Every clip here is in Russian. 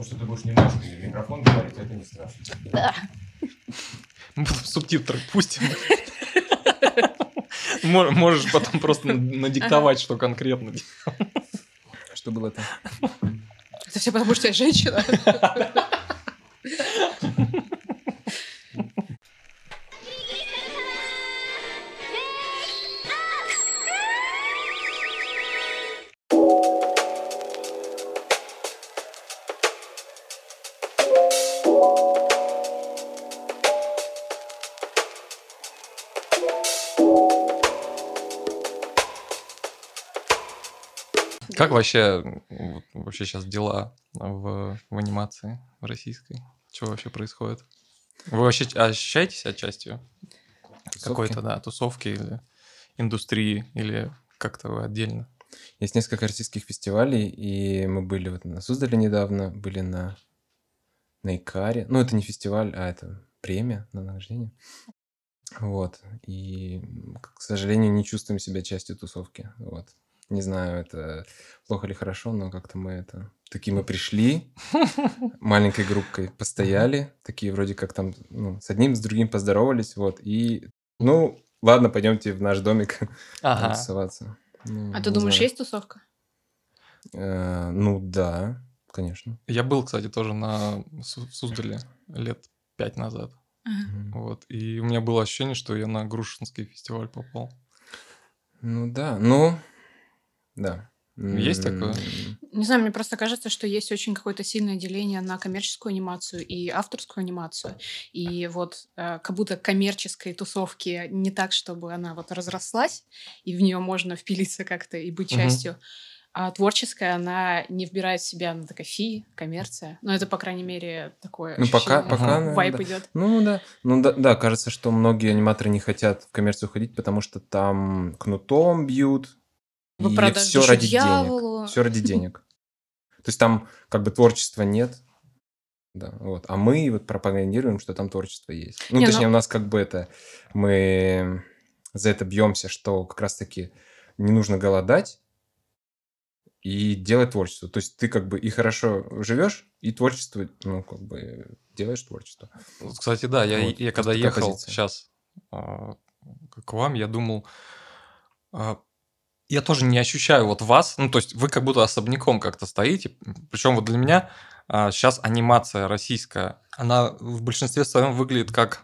То, что ты будешь немножко в микрофон говорить, это не страшно. Да. Мы потом субтитры пустим. Мо- Можешь потом просто надиктовать, что конкретно. Что было там? Это все потому, что я женщина. Как вообще, вообще сейчас дела в, в анимации в российской? Что вообще происходит? Вы вообще ощущаете себя частью какой-то, да, тусовки или индустрии, или как-то вы отдельно? Есть несколько российских фестивалей, и мы были вот на Суздале недавно, были на, на Икаре. Ну, это не фестиваль, а это премия на награждение. Вот. И, к сожалению, не чувствуем себя частью тусовки. Вот. Не знаю, это плохо или хорошо, но как-то мы это... Такие мы пришли, маленькой группкой постояли, такие вроде как там ну, с одним, с другим поздоровались, вот, и, ну, ладно, пойдемте в наш домик Ага. тусоваться. Ну, А ты думаешь, знаю. есть тусовка? Э, ну да, конечно. Я был, кстати, тоже на Суздале лет пять назад. Ага. Вот. И у меня было ощущение, что я на Грушинский фестиваль попал. Ну да, ну да. Есть такое? Не знаю, мне просто кажется, что есть очень какое-то сильное деление на коммерческую анимацию и авторскую анимацию. И вот э, как будто коммерческой тусовки не так, чтобы она вот разрослась, и в нее можно впилиться как-то и быть частью. А творческая, она не вбирает в себя, она такая фи, коммерция. Но это, по крайней мере, такое Ну, пока- ощущение. пока, наверное, Вайп да. идет. Ну да, ну да, да, кажется, что многие аниматоры не хотят в коммерцию ходить, потому что там кнутом бьют, Вы и продаж все ради дьяволу. денег. Все ради денег. То есть там как бы творчества нет, да, вот. А мы вот пропагандируем, что там творчество есть. Ну, Не, ну- точнее, у нас как бы это... Мы за это бьемся, что как раз-таки не нужно голодать и делать творчество. То есть ты как бы и хорошо живешь, и творчество, ну, как бы делаешь творчество. Кстати, да, я, Вот, я когда ехал позиция. сейчас к вам, я думал, а, я тоже не ощущаю вот вас, ну, то есть вы как будто особняком как-то стоите, причем вот для меня сейчас анимация российская, она в большинстве своем выглядит как,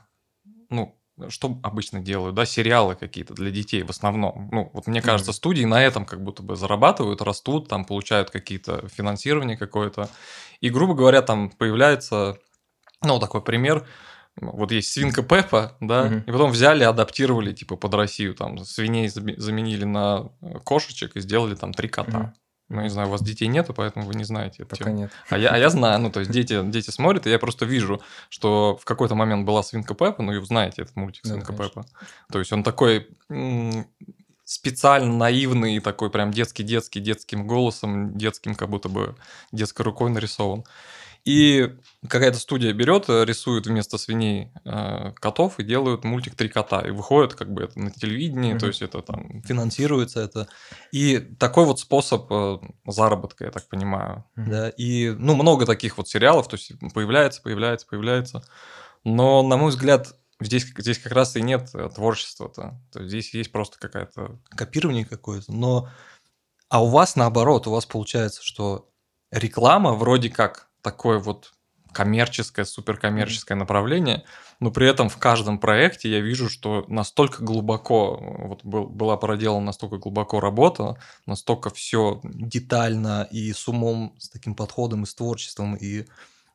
ну, что обычно делают, да, сериалы какие-то для детей в основном. Ну, вот мне кажется, студии на этом как будто бы зарабатывают, растут, там получают какие-то финансирование какое-то. И, грубо говоря, там появляется, ну, такой пример, вот есть свинка Пеппа, да, Мгм. и потом взяли, адаптировали, типа, под Россию, там, свиней заменили на э, кошечек и сделали там три кота. Мгм. Ну, не знаю, у вас детей нету, поэтому вы не знаете Пока тему. нет. А я, а я знаю, ну, то есть дети, дети смотрят, и я просто вижу, что в какой-то момент была свинка Пеппа, ну, и знаете этот мультик Да, свинка конечно. Пеппа. То есть он такой специально наивный, такой прям детский-детский, детским голосом, детским, как будто бы детской рукой нарисован. И какая-то студия берет, э, рисует вместо свиней э, котов и делают мультик «Три кота». И выходит как бы это на телевидении, то Мгм. есть это там финансируется это. И такой вот способ э, заработка, я так понимаю. Мгм. Да, и ну много таких вот сериалов, то есть появляется, появляется, появляется. Но, на мой взгляд, здесь, здесь как раз и нет э, творчества-то. То есть здесь есть просто какая-то копирование какое-то. Но а у вас наоборот, у вас получается, что реклама вроде как такое вот коммерческое, суперкоммерческое направление, но при этом в каждом проекте я вижу, что настолько глубоко э, вот был- была проделана настолько глубоко работа, настолько все детально и с умом, с таким подходом и с творчеством и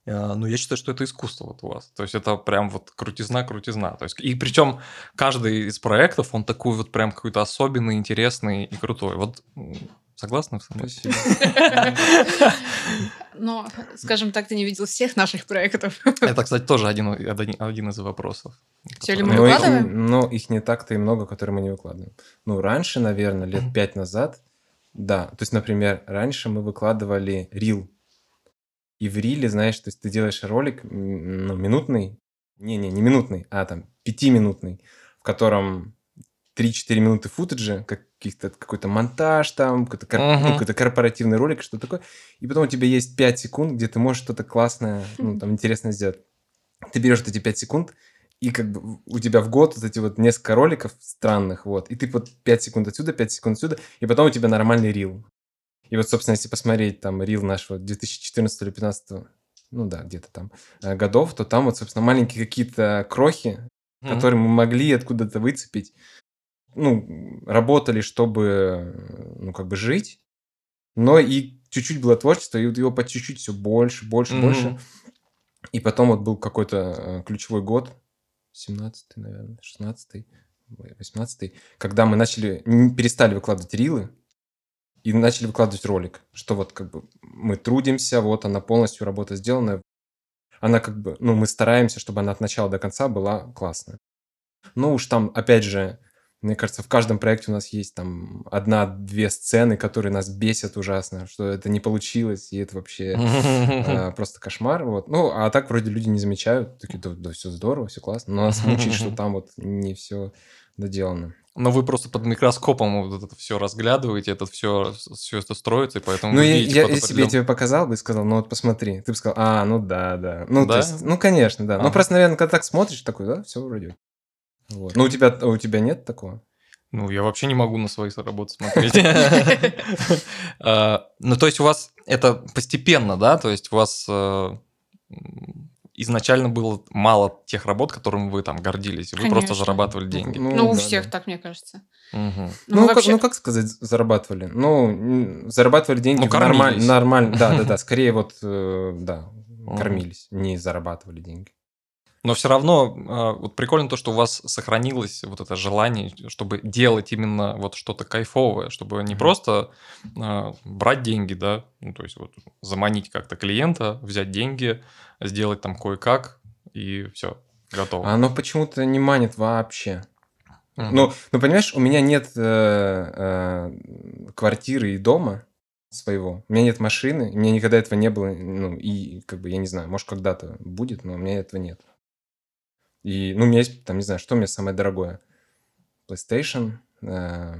э, ну, я считаю, что это искусство вот у вас. То есть это прям вот крутизна, крутизна. То есть, и причем каждый из проектов, он такой вот прям какой-то особенный, интересный и крутой. Вот м, согласны со мной? Спасибо. Но, скажем так, ты не видел всех наших проектов. Это, кстати, тоже один, один, один из вопросов. Всё ли мы Но их, выкладываем? но их не так-то и много, которые мы не выкладываем. Ну, раньше, наверное, лет пять назад, да. То есть, например, раньше мы выкладывали рил. И в риле, знаешь, то есть ты делаешь ролик, ну, минутный, не-не, не минутный, а там пятиминутный, в котором 3-4 минуты футажа, каких-то какой-то монтаж там, какой-то, кор- Мгм. ну, какой-то корпоративный ролик, что такое. И потом у тебя есть 5 секунд, где ты можешь что-то классное, ну, там, интересное сделать. Ты берешь эти 5 секунд, и как бы у тебя в год вот эти вот несколько роликов странных, вот, и ты вот 5 секунд отсюда, 5 секунд отсюда, и потом у тебя нормальный рил. И вот, собственно, если посмотреть там рил нашего 2014 или 2015, ну да, где-то там, э, годов, то там вот, собственно, маленькие какие-то крохи, Мгм. которые мы могли откуда-то выцепить, ну, работали, чтобы, ну, как бы жить, но и чуть-чуть было творчество, и вот его по чуть-чуть все больше, больше, Мгм. больше. И потом вот был какой-то э, ключевой год, 17-й, наверное, 16-й, 18-й, когда мы начали, перестали выкладывать рилы и начали выкладывать ролик, что вот как бы мы трудимся, вот она полностью работа сделана, она как бы, ну, мы стараемся, чтобы она от начала до конца была классная. Ну уж там, опять же, мне кажется, в каждом проекте у нас есть там одна-две сцены, которые нас бесят ужасно, что это не получилось, и это вообще э, просто кошмар. Вот. Ну, а так вроде люди не замечают, такие, да, все здорово, все классно. Но нас мучает, что там вот не все доделано. Но вы просто под микроскопом вот это все разглядываете, это все, все это строится, и поэтому Ну, я, я- я тебе показал бы и сказал, ну вот посмотри, ты бы сказал, а, ну да, да. Ну, Да? то есть, ну, конечно, да. Ну, Ага. просто, наверное, когда так смотришь, такой, да, все вроде. Вот. Ну, у тебя, у тебя нет такого? Ну, я вообще не могу на свои работы смотреть. А, Ну, то есть у вас это постепенно, да? То есть у вас э, изначально было мало тех работ, которыми вы там гордились, и вы просто зарабатывали деньги. Ну, у да, всех да. так, мне кажется. Ну, как, вообще- ну, как сказать, зарабатывали? Ну, зарабатывали деньги Ну, в нормаль- нормально. Да, да, да. Скорее вот, э, да, кормились, не зарабатывали деньги. Но все равно а, вот прикольно то, что у вас сохранилось вот это желание, чтобы делать именно вот что-то кайфовое, чтобы не Мгм. просто а, брать деньги, да, ну, то есть вот заманить как-то клиента, взять деньги, сделать там кое-как, и все, готово. Оно почему-то не манит вообще. Мгм. Ну, ну, понимаешь, у меня нет э, э, квартиры и дома своего. У меня нет машины, у меня никогда этого не было. Ну, и как бы, я не знаю, может, когда-то будет, но у меня этого нет. И, ну, у меня есть, там, не знаю, что у меня самое дорогое? PlayStation, э,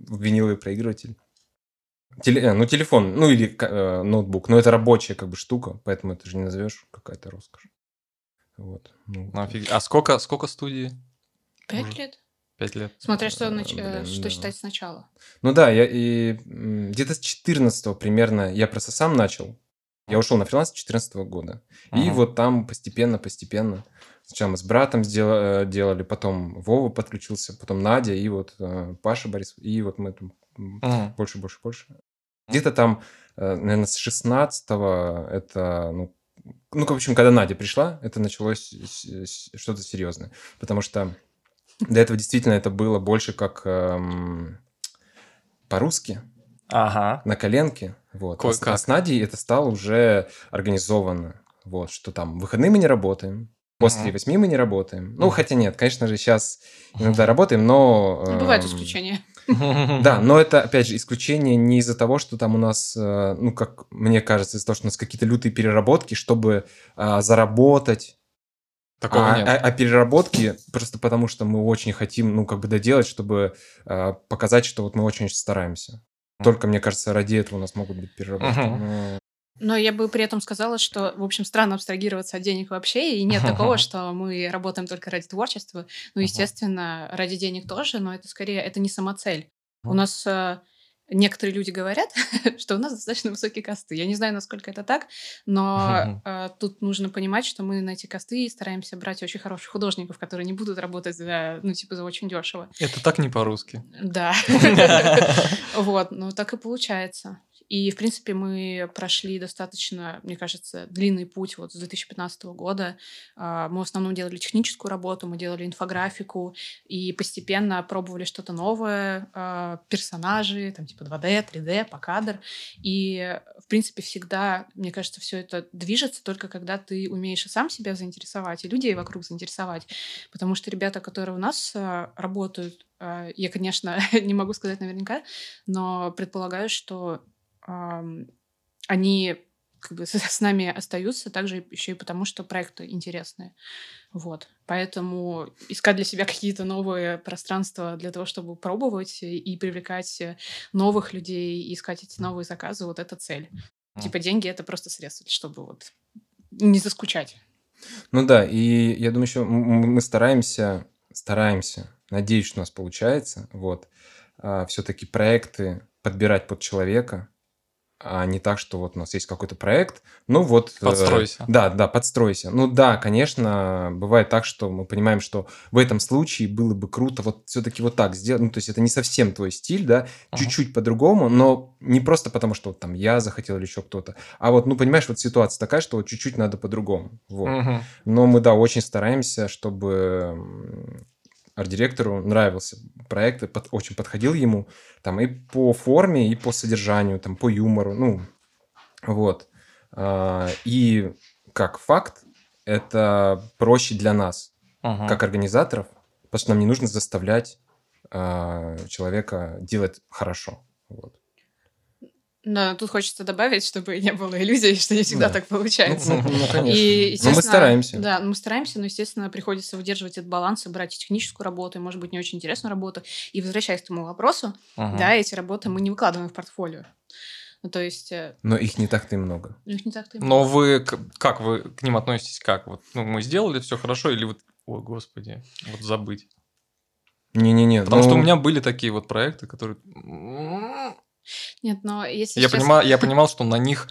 виниловый проигрыватель. Теле- э, ну, телефон, ну, или э, ноутбук. Но это рабочая, как бы, штука, поэтому это же не назовешь какая-то роскошь. Вот. Ну, Ну, офиг- А сколько, сколько студии? Пять Уже. лет? Пять лет. Смотря что, А, нач- э, блин, что да. считать сначала. Ну да, я и где-то с 14 примерно я просто сам начал. Я ушел на фриланс с 14 года. И Мгм. вот там постепенно, постепенно. Сначала мы с братом сдела- э, делали, потом Вова подключился, потом Надя, и вот э, Паша Борис. И вот мы там Мгм. больше, больше, больше. Где-то там, наверное, с 16 это, ну, ну, в общем, когда Надя пришла, это началось что-то серьезное. Потому что до этого действительно это было больше как эм, по-русски, Ага. на коленке. Вот. А, с- Кое-как. а с Надей это стало уже организованно. Вот, что там выходные мы не работаем, после восьми мы не работаем. Ну, хотя нет, конечно же, сейчас иногда работаем, но... Ну, Бывают эм, исключения. Да, но это, опять же, исключение не из-за того, что там у нас, э, ну, как мне кажется, из-за того, что у нас какие-то лютые переработки, чтобы а, заработать. Такого а, нет. а- а переработки просто потому, что мы очень хотим, ну, как бы доделать, чтобы а, показать, что вот мы очень-очень стараемся. Только, мне кажется, ради этого у нас могут быть переработки. Но- Но я бы при этом сказала, что, в общем, странно абстрагироваться от денег вообще, и нет такого, что мы работаем только ради творчества. Ну, естественно, ради денег тоже, но это скорее, это не самоцель. У нас э, некоторые люди говорят, что у нас достаточно высокие косты. Я не знаю, насколько это так, но э, тут нужно понимать, что мы на эти косты стараемся брать очень хороших художников, которые не будут работать за, ну, типа, за очень дешево. Это так не по-русски. Да. Вот, ну так и получается. И, в принципе, мы прошли достаточно, мне кажется, длинный путь вот с 2015 года. А, Мы в основном делали техническую работу, мы делали инфографику и постепенно пробовали что-то новое, а, персонажи, там типа 2D, 3D, по кадр. И, в принципе, всегда, мне кажется, все это движется только когда ты умеешь и сам себя заинтересовать, и людей вокруг заинтересовать. Потому что ребята, которые у нас а, работают, я, конечно, не могу сказать наверняка, но предполагаю, что они как бы с, нами остаются, также еще и потому, что проекты интересные. Вот. Поэтому искать для себя какие-то новые пространства для того, чтобы пробовать и привлекать новых людей, и искать эти новые заказы, вот это цель. Мгм. Типа деньги — это просто средство, чтобы вот не заскучать. Ну да, и я думаю, еще мы стараемся, стараемся, надеюсь, что у нас получается, вот, все-таки проекты подбирать под человека, а не так, что вот у нас есть какой-то проект, ну вот... э, Подстройся. да, да, подстройся. Ну да, конечно, бывает так, что мы понимаем, что в этом случае было бы круто вот все-таки вот так сделать. Ну, то есть это не совсем твой стиль, да, Ага. чуть-чуть по-другому, но не просто потому, что вот там я захотел или еще кто-то, а вот, ну, понимаешь, вот ситуация такая, что вот чуть-чуть надо по-другому. Вот. Мгм. Но мы, да, очень стараемся, чтобы арт-директору нравился проект, под- очень подходил ему, там, и по форме, и по содержанию, там, по юмору, ну, вот. А, И как факт, это проще для нас, Мгм. как организаторов, потому что нам не нужно заставлять а, человека делать хорошо. Вот. Да, тут хочется добавить, чтобы не было иллюзий, что не всегда Да. так получается. Ну, ну, конечно. И, Но мы естественно, стараемся. Да, мы стараемся, но, естественно, приходится выдерживать этот баланс и брать и техническую работу, и, может быть, не очень интересную работу. И возвращаясь к тому вопросу, Мгм. да, эти работы мы не выкладываем в портфолио. Ну, то есть, э, Но их не так-то и много. их не так-то и Но много. вы к- как вы к ним относитесь? Как вот, ну мы сделали все хорошо или вот, о господи, вот забыть? Не-не-не. Потому что ну, у меня были такие вот проекты, которые Нет, но если я сейчас- понимаю, я понимал, что на них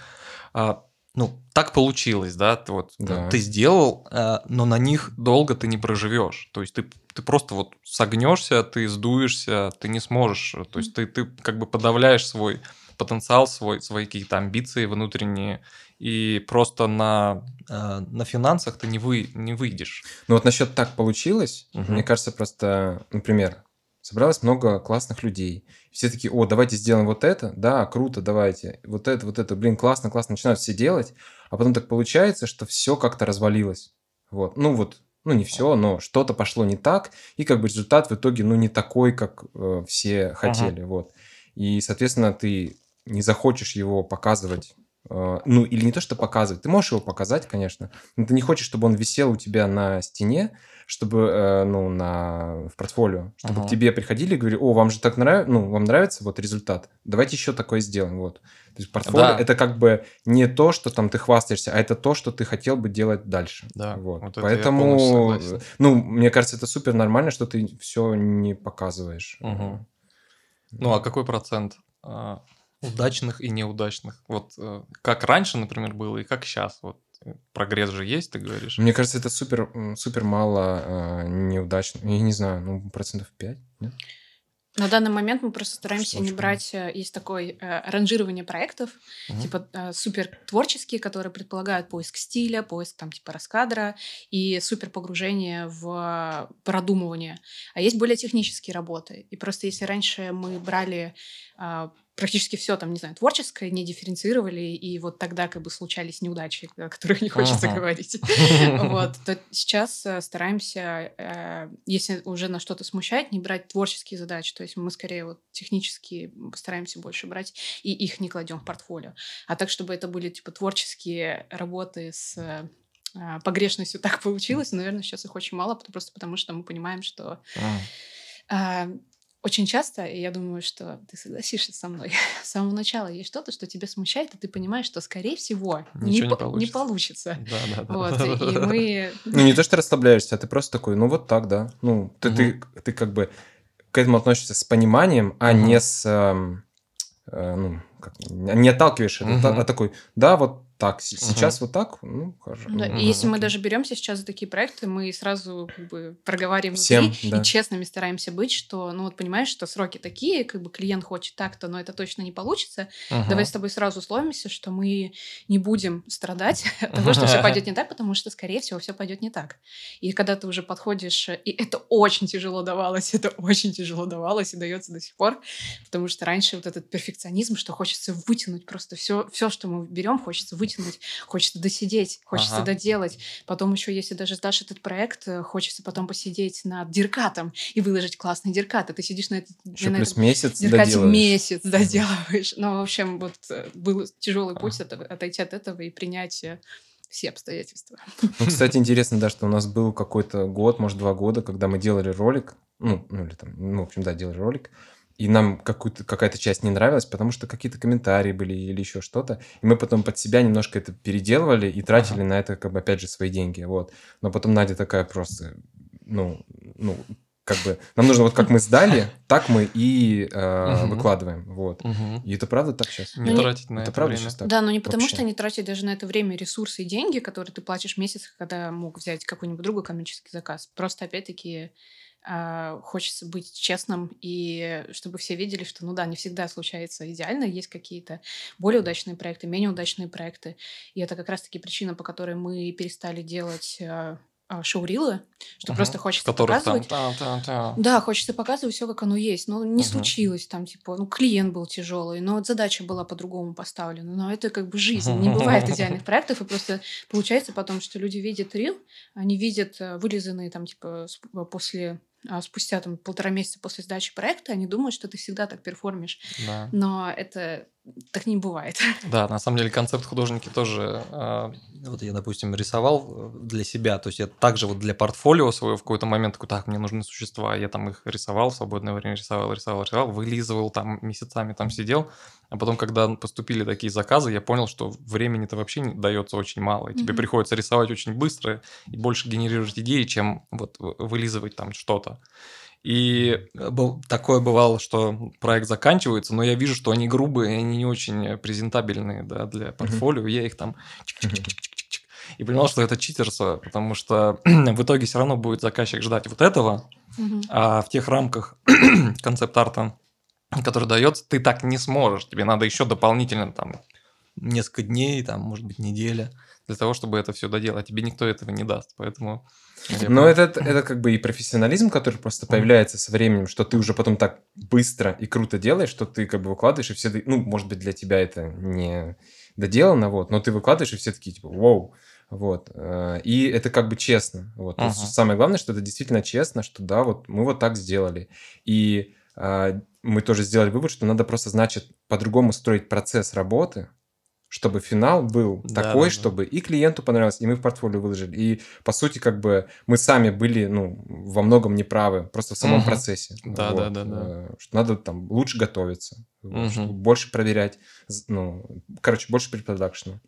а, ну так получилось, да, ты вот Да. ты сделал, а, но на них долго ты не проживешь. То есть ты ты просто вот согнешься, ты сдуешься, ты не сможешь. То есть ты ты как бы подавляешь свой потенциал, свой свои какие-то амбиции внутренние и просто на а, на финансах ты не вы не выйдешь. Ну вот насчет так получилось, Мгм. мне кажется, просто, например, собралось много классных людей. Все такие, о, давайте сделаем вот это, да, круто, давайте. Вот это, вот это, блин, классно, классно, начинают все делать, а потом так получается, что все как-то развалилось. Вот, ну вот, ну не все, но что-то пошло не так, и как бы результат в итоге, ну не такой, как э, все хотели, вот. И, соответственно, ты не захочешь его показывать, э, ну или не то, что показывать, ты можешь его показать, конечно, но ты не хочешь, чтобы он висел у тебя на стене, чтобы, э, ну, на, в портфолио, чтобы Ага. к тебе приходили и говорили, о, вам же так нравится, ну, вам нравится вот результат, давайте еще такое сделаем, вот. То есть портфолио Да. это как бы не то, что там ты хвастаешься, а это то, что ты хотел бы делать дальше. Да, Вот. вот Поэтому, ну, мне кажется, это супер нормально, что ты все не показываешь. Мгм. Ну, а какой процент а, удачных и неудачных? Вот э, как раньше, например, было, и как сейчас? Вот прогресс же есть, ты говоришь. Мне кажется, это супер, супер мало э, неудачно. Я не знаю, ну, процентов 5, нет? На данный момент мы просто стараемся не очень брать... э, Есть такое э, ранжирование проектов, Мгм. типа э, супер творческие, которые предполагают поиск стиля, поиск там типа раскадра и супер погружение в продумывание. А есть более технические работы. И просто если раньше мы брали а, практически все там, не знаю, творческое, не дифференцировали, и вот тогда как бы случались неудачи, о которых не хочется Ага. говорить. Вот, то сейчас э, стараемся, э, если уже на что-то смущает, не брать творческие задачи. То есть мы скорее вот технические постараемся больше брать, и их не кладем в портфолио. А так, чтобы это были типа творческие работы с э, а, погрешностью так получилось, наверное, сейчас их очень мало, просто потому что мы понимаем, что М. а, очень часто, и я думаю, что ты согласишься со мной, с самого начала есть что-то, что тебя смущает, и ты понимаешь, что, скорее всего, Ничего не по- получится. получится. Да, да, да. Вот, и мы... Ну, не то, что расслабляешься, а ты просто такой, ну, вот так, да. Ну, ты, ты, ты как бы к этому относишься с пониманием, а Мгм. не с... эм, э, ну, как, не отталкиваешь это, Мгм. а такой, да, вот так, сейчас вот так, ну, хорошо. Да, и если мы даже беремся сейчас за такие проекты, мы сразу как бы проговариваем Всем, внутри да. и честными стараемся быть, что, ну вот понимаешь, что сроки такие, как бы клиент хочет так-то, но это точно не получится. Мгм. Давай с тобой сразу условимся, что мы не будем страдать от того, что все пойдет не так, потому что, скорее всего, все пойдет не так. И когда ты уже подходишь, и это очень тяжело давалось, это очень тяжело давалось и дается до сих пор, потому что раньше вот этот перфекционизм, что хочется вытянуть просто все, все, что мы берем, хочется вытянуть вытянуть, хочется досидеть, хочется Ага. доделать. Потом еще, если даже сдашь этот проект, э, хочется потом посидеть над диркатом и выложить классный диркат. И ты сидишь на, этот, Еще на плюс этом месяц диркате доделаешь. месяц доделываешь. Ну, в общем, вот э, был тяжелый путь от- отойти от этого и принять э, все обстоятельства. Ну, кстати, интересно, да, что у нас был какой-то год, может, два года, когда мы делали ролик, ну, ну или там, ну, в общем, да, делали ролик, и нам какую-то, какая-то часть не нравилась, потому что какие-то комментарии были или еще что-то, и мы потом под себя немножко это переделывали и тратили на это, как бы, опять же, свои деньги, вот. Но потом Надя такая просто, ну, ну, как бы, нам нужно вот как мы сдали, так мы и э, Мгм. выкладываем, вот. Мгм. И это правда так сейчас? Не Ну, тратить на это это, правда время. сейчас так? Да, но не потому, вообще. что не тратить даже на это время, ресурсы и деньги, которые ты платишь в месяц, когда мог взять какой-нибудь другой коммерческий заказ. Просто, опять-таки, хочется быть честным, и чтобы все видели, что, ну да, не всегда случается идеально, есть какие-то более удачные проекты, менее удачные проекты. И это как раз-таки причина, по которой мы перестали делать а, а, шоурилы, что Мгм. просто хочется которых там показывать. та-та-та. Да, хочется показывать все, как оно есть. Но не Мгм. случилось там, типа, ну, клиент был тяжелый, но вот задача была по-другому поставлена. Но это как бы жизнь. Не бывает идеальных проектов, и просто получается потом, что люди видят рил, они видят э, вылизанные там, типа, сп- после а, спустя там полтора месяца после сдачи проекта, они думают, что ты всегда так перформишь. Да. Но это так не бывает. Да, на самом деле концепт художники тоже. а, Вот я, допустим, рисовал э, для себя, то есть я также вот для портфолио своего в какой-то момент такой, так, мне нужны существа, я там их рисовал, в свободное время рисовал, рисовал, рисовал, вылизывал, там месяцами там сидел, а потом, когда поступили такие заказы, я понял, что времени-то вообще не дается очень мало, и тебе Мгм. приходится рисовать очень быстро и больше генерировать идеи, чем вот вылизывать там что-то. И э, такое бывало, что проект заканчивается, но я вижу, что они грубые, они не очень презентабельные да, для портфолио. Я их там и понимал, что это читерство, потому что в итоге все равно будет заказчик ждать вот этого, а в тех рамках концепт-арта, который дается, ты так не сможешь. Тебе надо еще дополнительно там несколько дней, там, может быть, неделя для того, чтобы это все доделать. А тебе никто этого не даст, поэтому... Но прям- это, это как бы и профессионализм, который просто появляется со временем, что ты уже потом так быстро и круто делаешь, что ты как бы выкладываешь, и все, ну, может быть, для тебя это не доделано, вот, но ты выкладываешь, и все такие, типа, вау, вот. э, И это как бы честно. Вот. Есть Ага. Самое главное, что это действительно честно, что да, вот мы вот так сделали. И а, мы тоже сделали вывод, что надо просто, значит, по-другому строить процесс работы, чтобы финал был Да, такой, да, да. чтобы и клиенту понравилось, и мы в портфолио выложили. И, по сути, как бы мы сами были, ну, во многом неправы, просто в самом Мгм. процессе. Да, да, да, да. э, Что надо там лучше готовиться, вот, Мгм. чтобы больше проверять, ну, короче, больше препродакшена.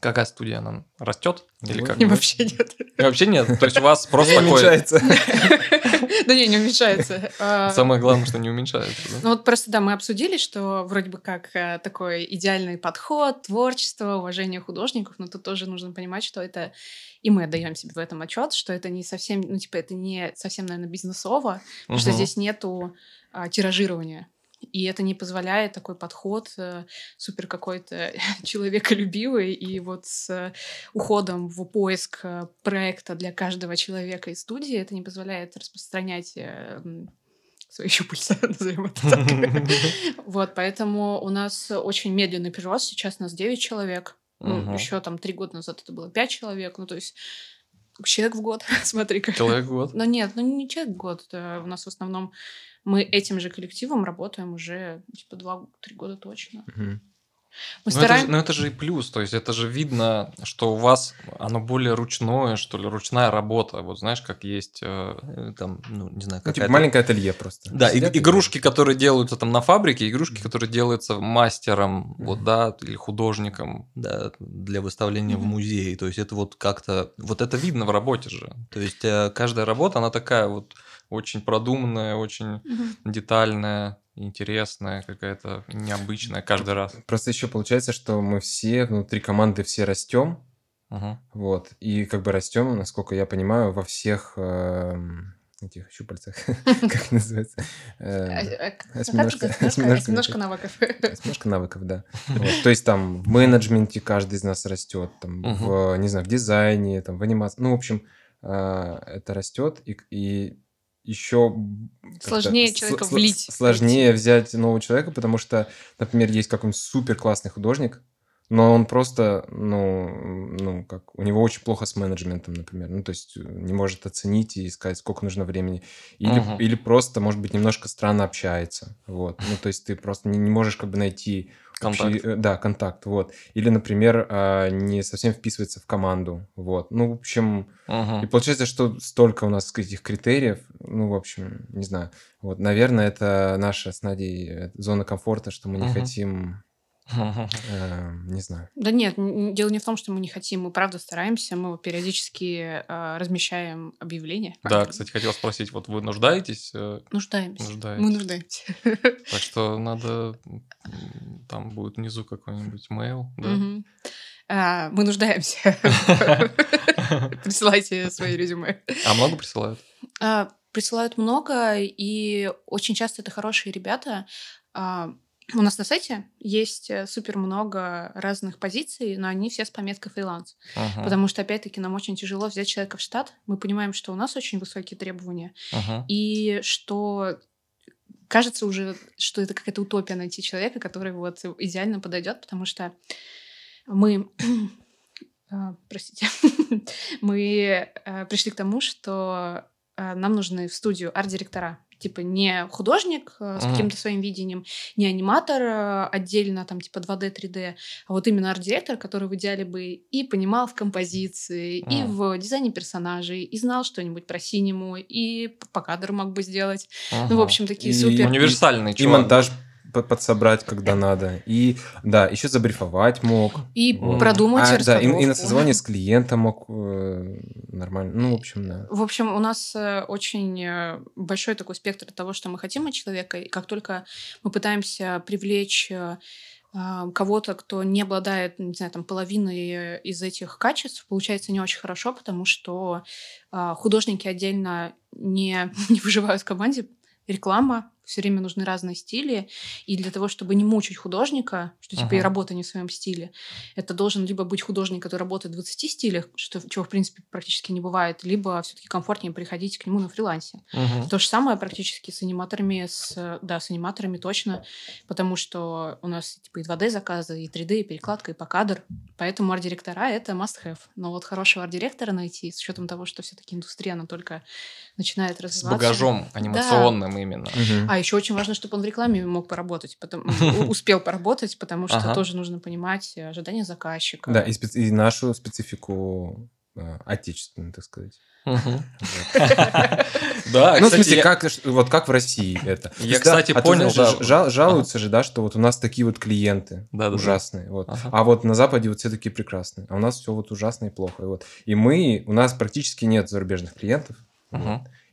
Какая студия, она растет? Или Вот. как? И вообще нет. И Вообще нет. То есть у вас просто уменьшается. Да не, не уменьшается. А, Самое главное, что не уменьшается. да? Ну вот просто, да, мы обсудили, что вроде бы как э, такой идеальный подход, творчество, уважение художников, но тут тоже нужно понимать, что это, и мы отдаем себе в этом отчет, что это не совсем, ну типа это не совсем, наверное, бизнесово, потому что здесь нету а, тиражирования. И это не позволяет такой подход э, супер какой-то человеколюбивый и вот с э, уходом в поиск э, проекта для каждого человека из студии это не позволяет распространять э, свои щупальца, назовем это так. Вот, поэтому у нас очень медленный прирост. Сейчас нас 9 человек. Мгм. еще там три года назад это было 5 человек. Ну, то есть человек в год, смотри-ка. Человек в год. Но нет, ну не человек в год. У нас в основном мы этим же коллективом работаем уже типа 2-3 года точно. Мгм. Мы Но это, же, но это же и плюс, то есть это же видно, что у вас оно более ручное, что ли, ручная работа. Вот знаешь, как есть э, там, ну, не знаю, Ну, какая типа маленькое ателье просто. Да, и- Сидят и игрушки, которые делаются там на фабрике, игрушки, которые делаются мастером, вот, Мгм. да, или художником, да, для выставления в Мгм. музее. То есть это вот как-то, вот это видно в работе же. То есть э, каждая работа, она такая вот очень продуманная, очень Мгм. детальная, интересная, какая-то необычная каждый раз. Просто еще получается, что мы все внутри команды все растем, Мгм. вот, и как бы растем, насколько я понимаю, во всех эм, этих щупальцах, как называется, Э, осьминожка- это? Осьминожка навыков. Немножко навыков, да. То есть там в менеджменте каждый из нас растет, там в, не знаю, в дизайне, там в анимации. Ну, в общем, а, это растет, и, еще Сложнее человека влить. Сложнее взять нового человека, потому что, например, есть какой-нибудь супер классный художник, но он просто, ну, ну, как, у него очень плохо с менеджментом, например. Ну, то есть э, не может оценить и сказать, сколько нужно времени. Или, Мгм. или просто, может быть, немножко странно общается. Вот. Ну, то есть ты просто не, не можешь как бы найти Контакт. э, да, контакт. Вот. Или, например, а, не совсем вписывается в команду. Вот. Ну, в общем, и Мгм. получается, что столько у нас этих критериев, ну, в общем, не знаю. Вот, наверное, это наша с Надей э, зона комфорта, что мы не Мгм. хотим, не знаю. Да нет, дело не в том, что мы не хотим, мы правда стараемся, мы периодически э, размещаем объявления. Да, кстати, хотел спросить, вот вы нуждаетесь? э, Нуждаемся. Нуждаетесь. Мы нуждаемся. Так что надо, там будет внизу какой-нибудь mail, да? А, Мы нуждаемся. Присылайте свои резюме. А много присылают? А, Присылают много, и очень часто это хорошие ребята. А, У нас на сайте есть э, супер много разных позиций, но они все с пометкой фриланс. Мгм. Потому что, опять-таки, нам очень тяжело взять человека в штат. Мы понимаем, что у нас очень высокие требования, Мгм. и что кажется уже, что это какая-то утопия найти человека, который вот идеально подойдет, потому что мы, а, простите, мы а, пришли к тому, что а, нам нужны в студию арт-директора. Типа не художник а, с каким-то своим видением, не аниматор а, отдельно, там типа 2D, 3D, а вот именно арт-директор, который в идеале бы и понимал в композиции, и в дизайне персонажей, и знал что-нибудь про синему, и по кадру мог бы сделать. Ну, в общем, такие И- супер... Универсальный И чувак. монтаж по- подсобрать, когда надо. И, да, еще забрифовать мог. И Вот. продумать А, да, и, и на созвоне с клиентом мог э, нормально. Ну, в общем, да. В общем, у нас э, очень э, большой такой спектр того, что мы хотим от человека. И как только мы пытаемся привлечь э, кого-то, кто не обладает, не знаю, там, половиной э, из этих качеств, получается не очень хорошо, потому что художники отдельно не, не выживают в команде. Реклама, все время нужны разные стили. И для того, чтобы не мучить художника, что типа и Ага. работа не в своем стиле, это должен либо быть художник, который работает в 20 стилях, что, чего, в принципе, практически не бывает, либо все-таки комфортнее приходить к нему на фрилансе. Мгм. То же самое практически с аниматорами, с, да, с аниматорами точно, потому что у нас типа и 2D заказы, и 3D, и перекладка, и по кадр. Поэтому арт-директора — это must-have. Но вот хорошего арт-директора найти, с учетом того, что все-таки индустрия, она только начинает С развиваться. багажом анимационным именно. Мгм. А еще очень важно, чтобы он в рекламе мог поработать, потом, успел поработать, потому что Ага. тоже нужно понимать э, ожидания заказчика. Да, и, специ- и нашу специфику э, отечественную, так сказать. Да, ну, в смысле, как, вот как в России это? То Я, кстати, а понял, жалуются же, да, что вот у нас такие вот клиенты ужасные. Вот. А вот на Западе вот все такие прекрасные. А у нас все вот ужасно и плохо. Вот. и мы, у нас практически нет зарубежных клиентов.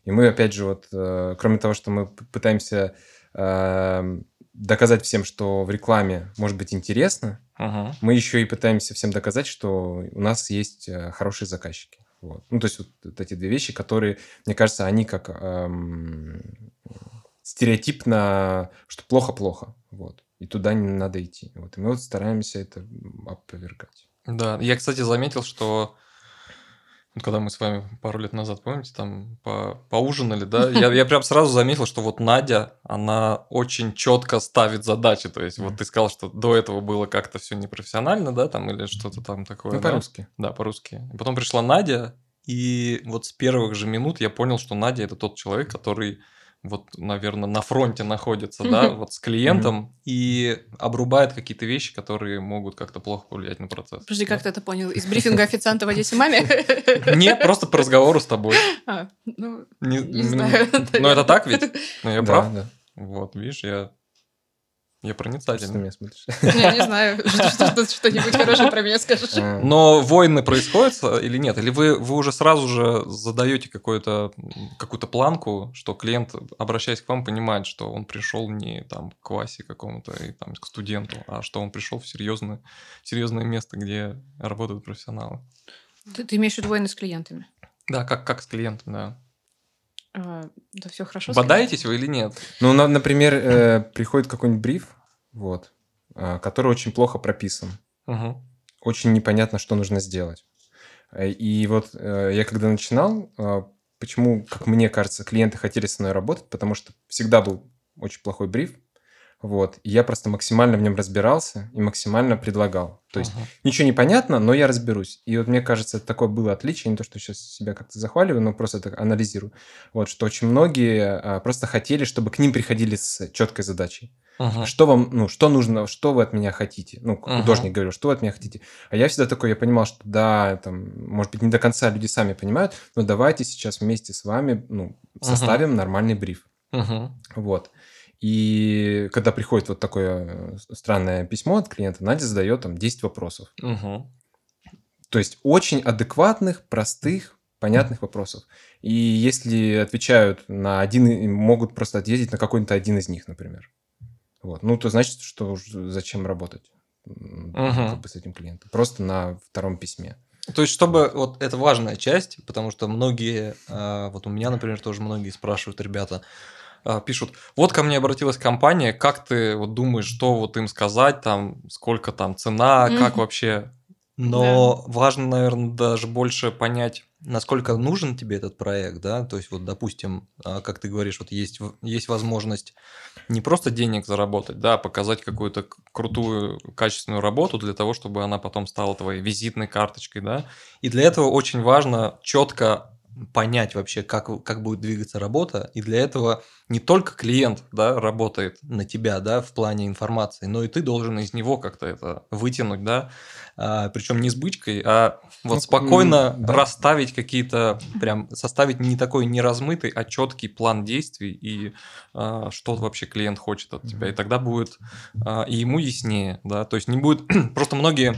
И мы, опять же, вот, э, кроме того, что мы пытаемся э, доказать всем, что в рекламе может быть интересно, Мгм. мы еще и пытаемся всем доказать, что у нас есть э, хорошие заказчики. Вот. Ну, то есть вот, вот эти две вещи, которые, мне кажется, они как эм, стереотипно, что плохо-плохо. Вот. И туда не надо идти. Вот. И мы вот стараемся это опровергать. Да, я, кстати, заметил, что вот когда мы с вами пару лет назад, помните, там по- поужинали, да, я, я прям сразу заметил, что вот Надя, она очень четко ставит задачи. То есть, вот ты сказал, что до этого было как-то все непрофессионально, да, там, или что-то там такое. Ну, да? по-русски. Да, по-русски. Потом пришла Надя, и вот с первых же минут я понял, что Надя это тот человек, который вот, наверное, на фронте находится, да, вот с клиентом и обрубает какие-то вещи, которые могут как-то плохо повлиять на процесс. Подожди, как ты это понял? Из брифинга официанта в Одессе маме? Нет, просто по разговору с тобой. А, ну, м, знаю. Ну, это так ведь? Ну, я прав? да. Вот, видишь, я, я Что меня смотришь? Я не знаю, что- что- что-нибудь хорошее про меня скажешь. А, Но войны происходят или нет? Или вы, вы уже сразу же задаете какую-то какую-то планку, что клиент, обращаясь к вам, понимает, что он пришел не там к Васе какому-то и там к студенту, а что он пришел в серьезное, серьезное место, где работают профессионалы. Ты, ты имеешь в виду войны с клиентами? Да, как, как с клиентом, да. А, да все хорошо. Бодаетесь вы или нет? Ну, на- например, э, приходит какой-нибудь бриф, вот, а, который очень плохо прописан. Мгм. очень непонятно, что нужно сделать. Э, И вот э, я когда начинал, э, почему, как мне кажется, клиенты хотели со мной работать, потому что всегда был очень плохой бриф, вот, и я просто максимально в нем разбирался и максимально предлагал. То есть Ага. ничего не понятно, но я разберусь. И вот мне кажется, такое было отличие, не то, что сейчас себя как-то захваливаю, но просто так анализирую. Вот, что очень многие а, просто хотели, чтобы к ним приходили с четкой задачей. Ага. Что вам, ну, что нужно, что вы от меня хотите? Ну, Ага. художник говорил, что вы от меня хотите? А я всегда такой, я понимал, что да, там, может быть, не до конца люди сами понимают, но давайте сейчас вместе с вами, ну, Ага. составим нормальный бриф. Мгм. Вот. И когда приходит вот такое э, странное письмо от клиента, Надя задает там 10 вопросов. Мгм. То есть очень адекватных, простых, понятных вопросов. И если отвечают на один, могут просто ответить на какой-то один из них, например. Вот. Ну, то значит, что зачем работать Мгм. как бы с этим клиентом. Просто на втором письме. То есть, чтобы вот это важная часть, потому что многие, а, вот у меня, например, тоже многие спрашивают, ребята, пишут, вот ко мне обратилась компания, как ты вот думаешь, что вот им сказать, там, сколько там цена, как Мгм. вообще? Но важно, наверное, даже больше понять, насколько нужен тебе этот проект, да, то есть вот, допустим, а, как ты говоришь, вот есть, есть возможность не просто денег заработать, да, а показать какую-то крутую, качественную работу для того, чтобы она потом стала твоей визитной карточкой, да, и для этого очень важно четко понять вообще, как, как будет двигаться работа, и для этого не только клиент, да, работает на тебя, да, в плане информации, но и ты должен из него как-то это вытянуть, да, причем не с бычкой, а вот Ну, спокойно да. расставить какие-то, прям составить не такой неразмытый, а четкий план действий и а, что вообще клиент хочет от тебя, и тогда будет а, и ему яснее, да, то есть не будет, просто многие а,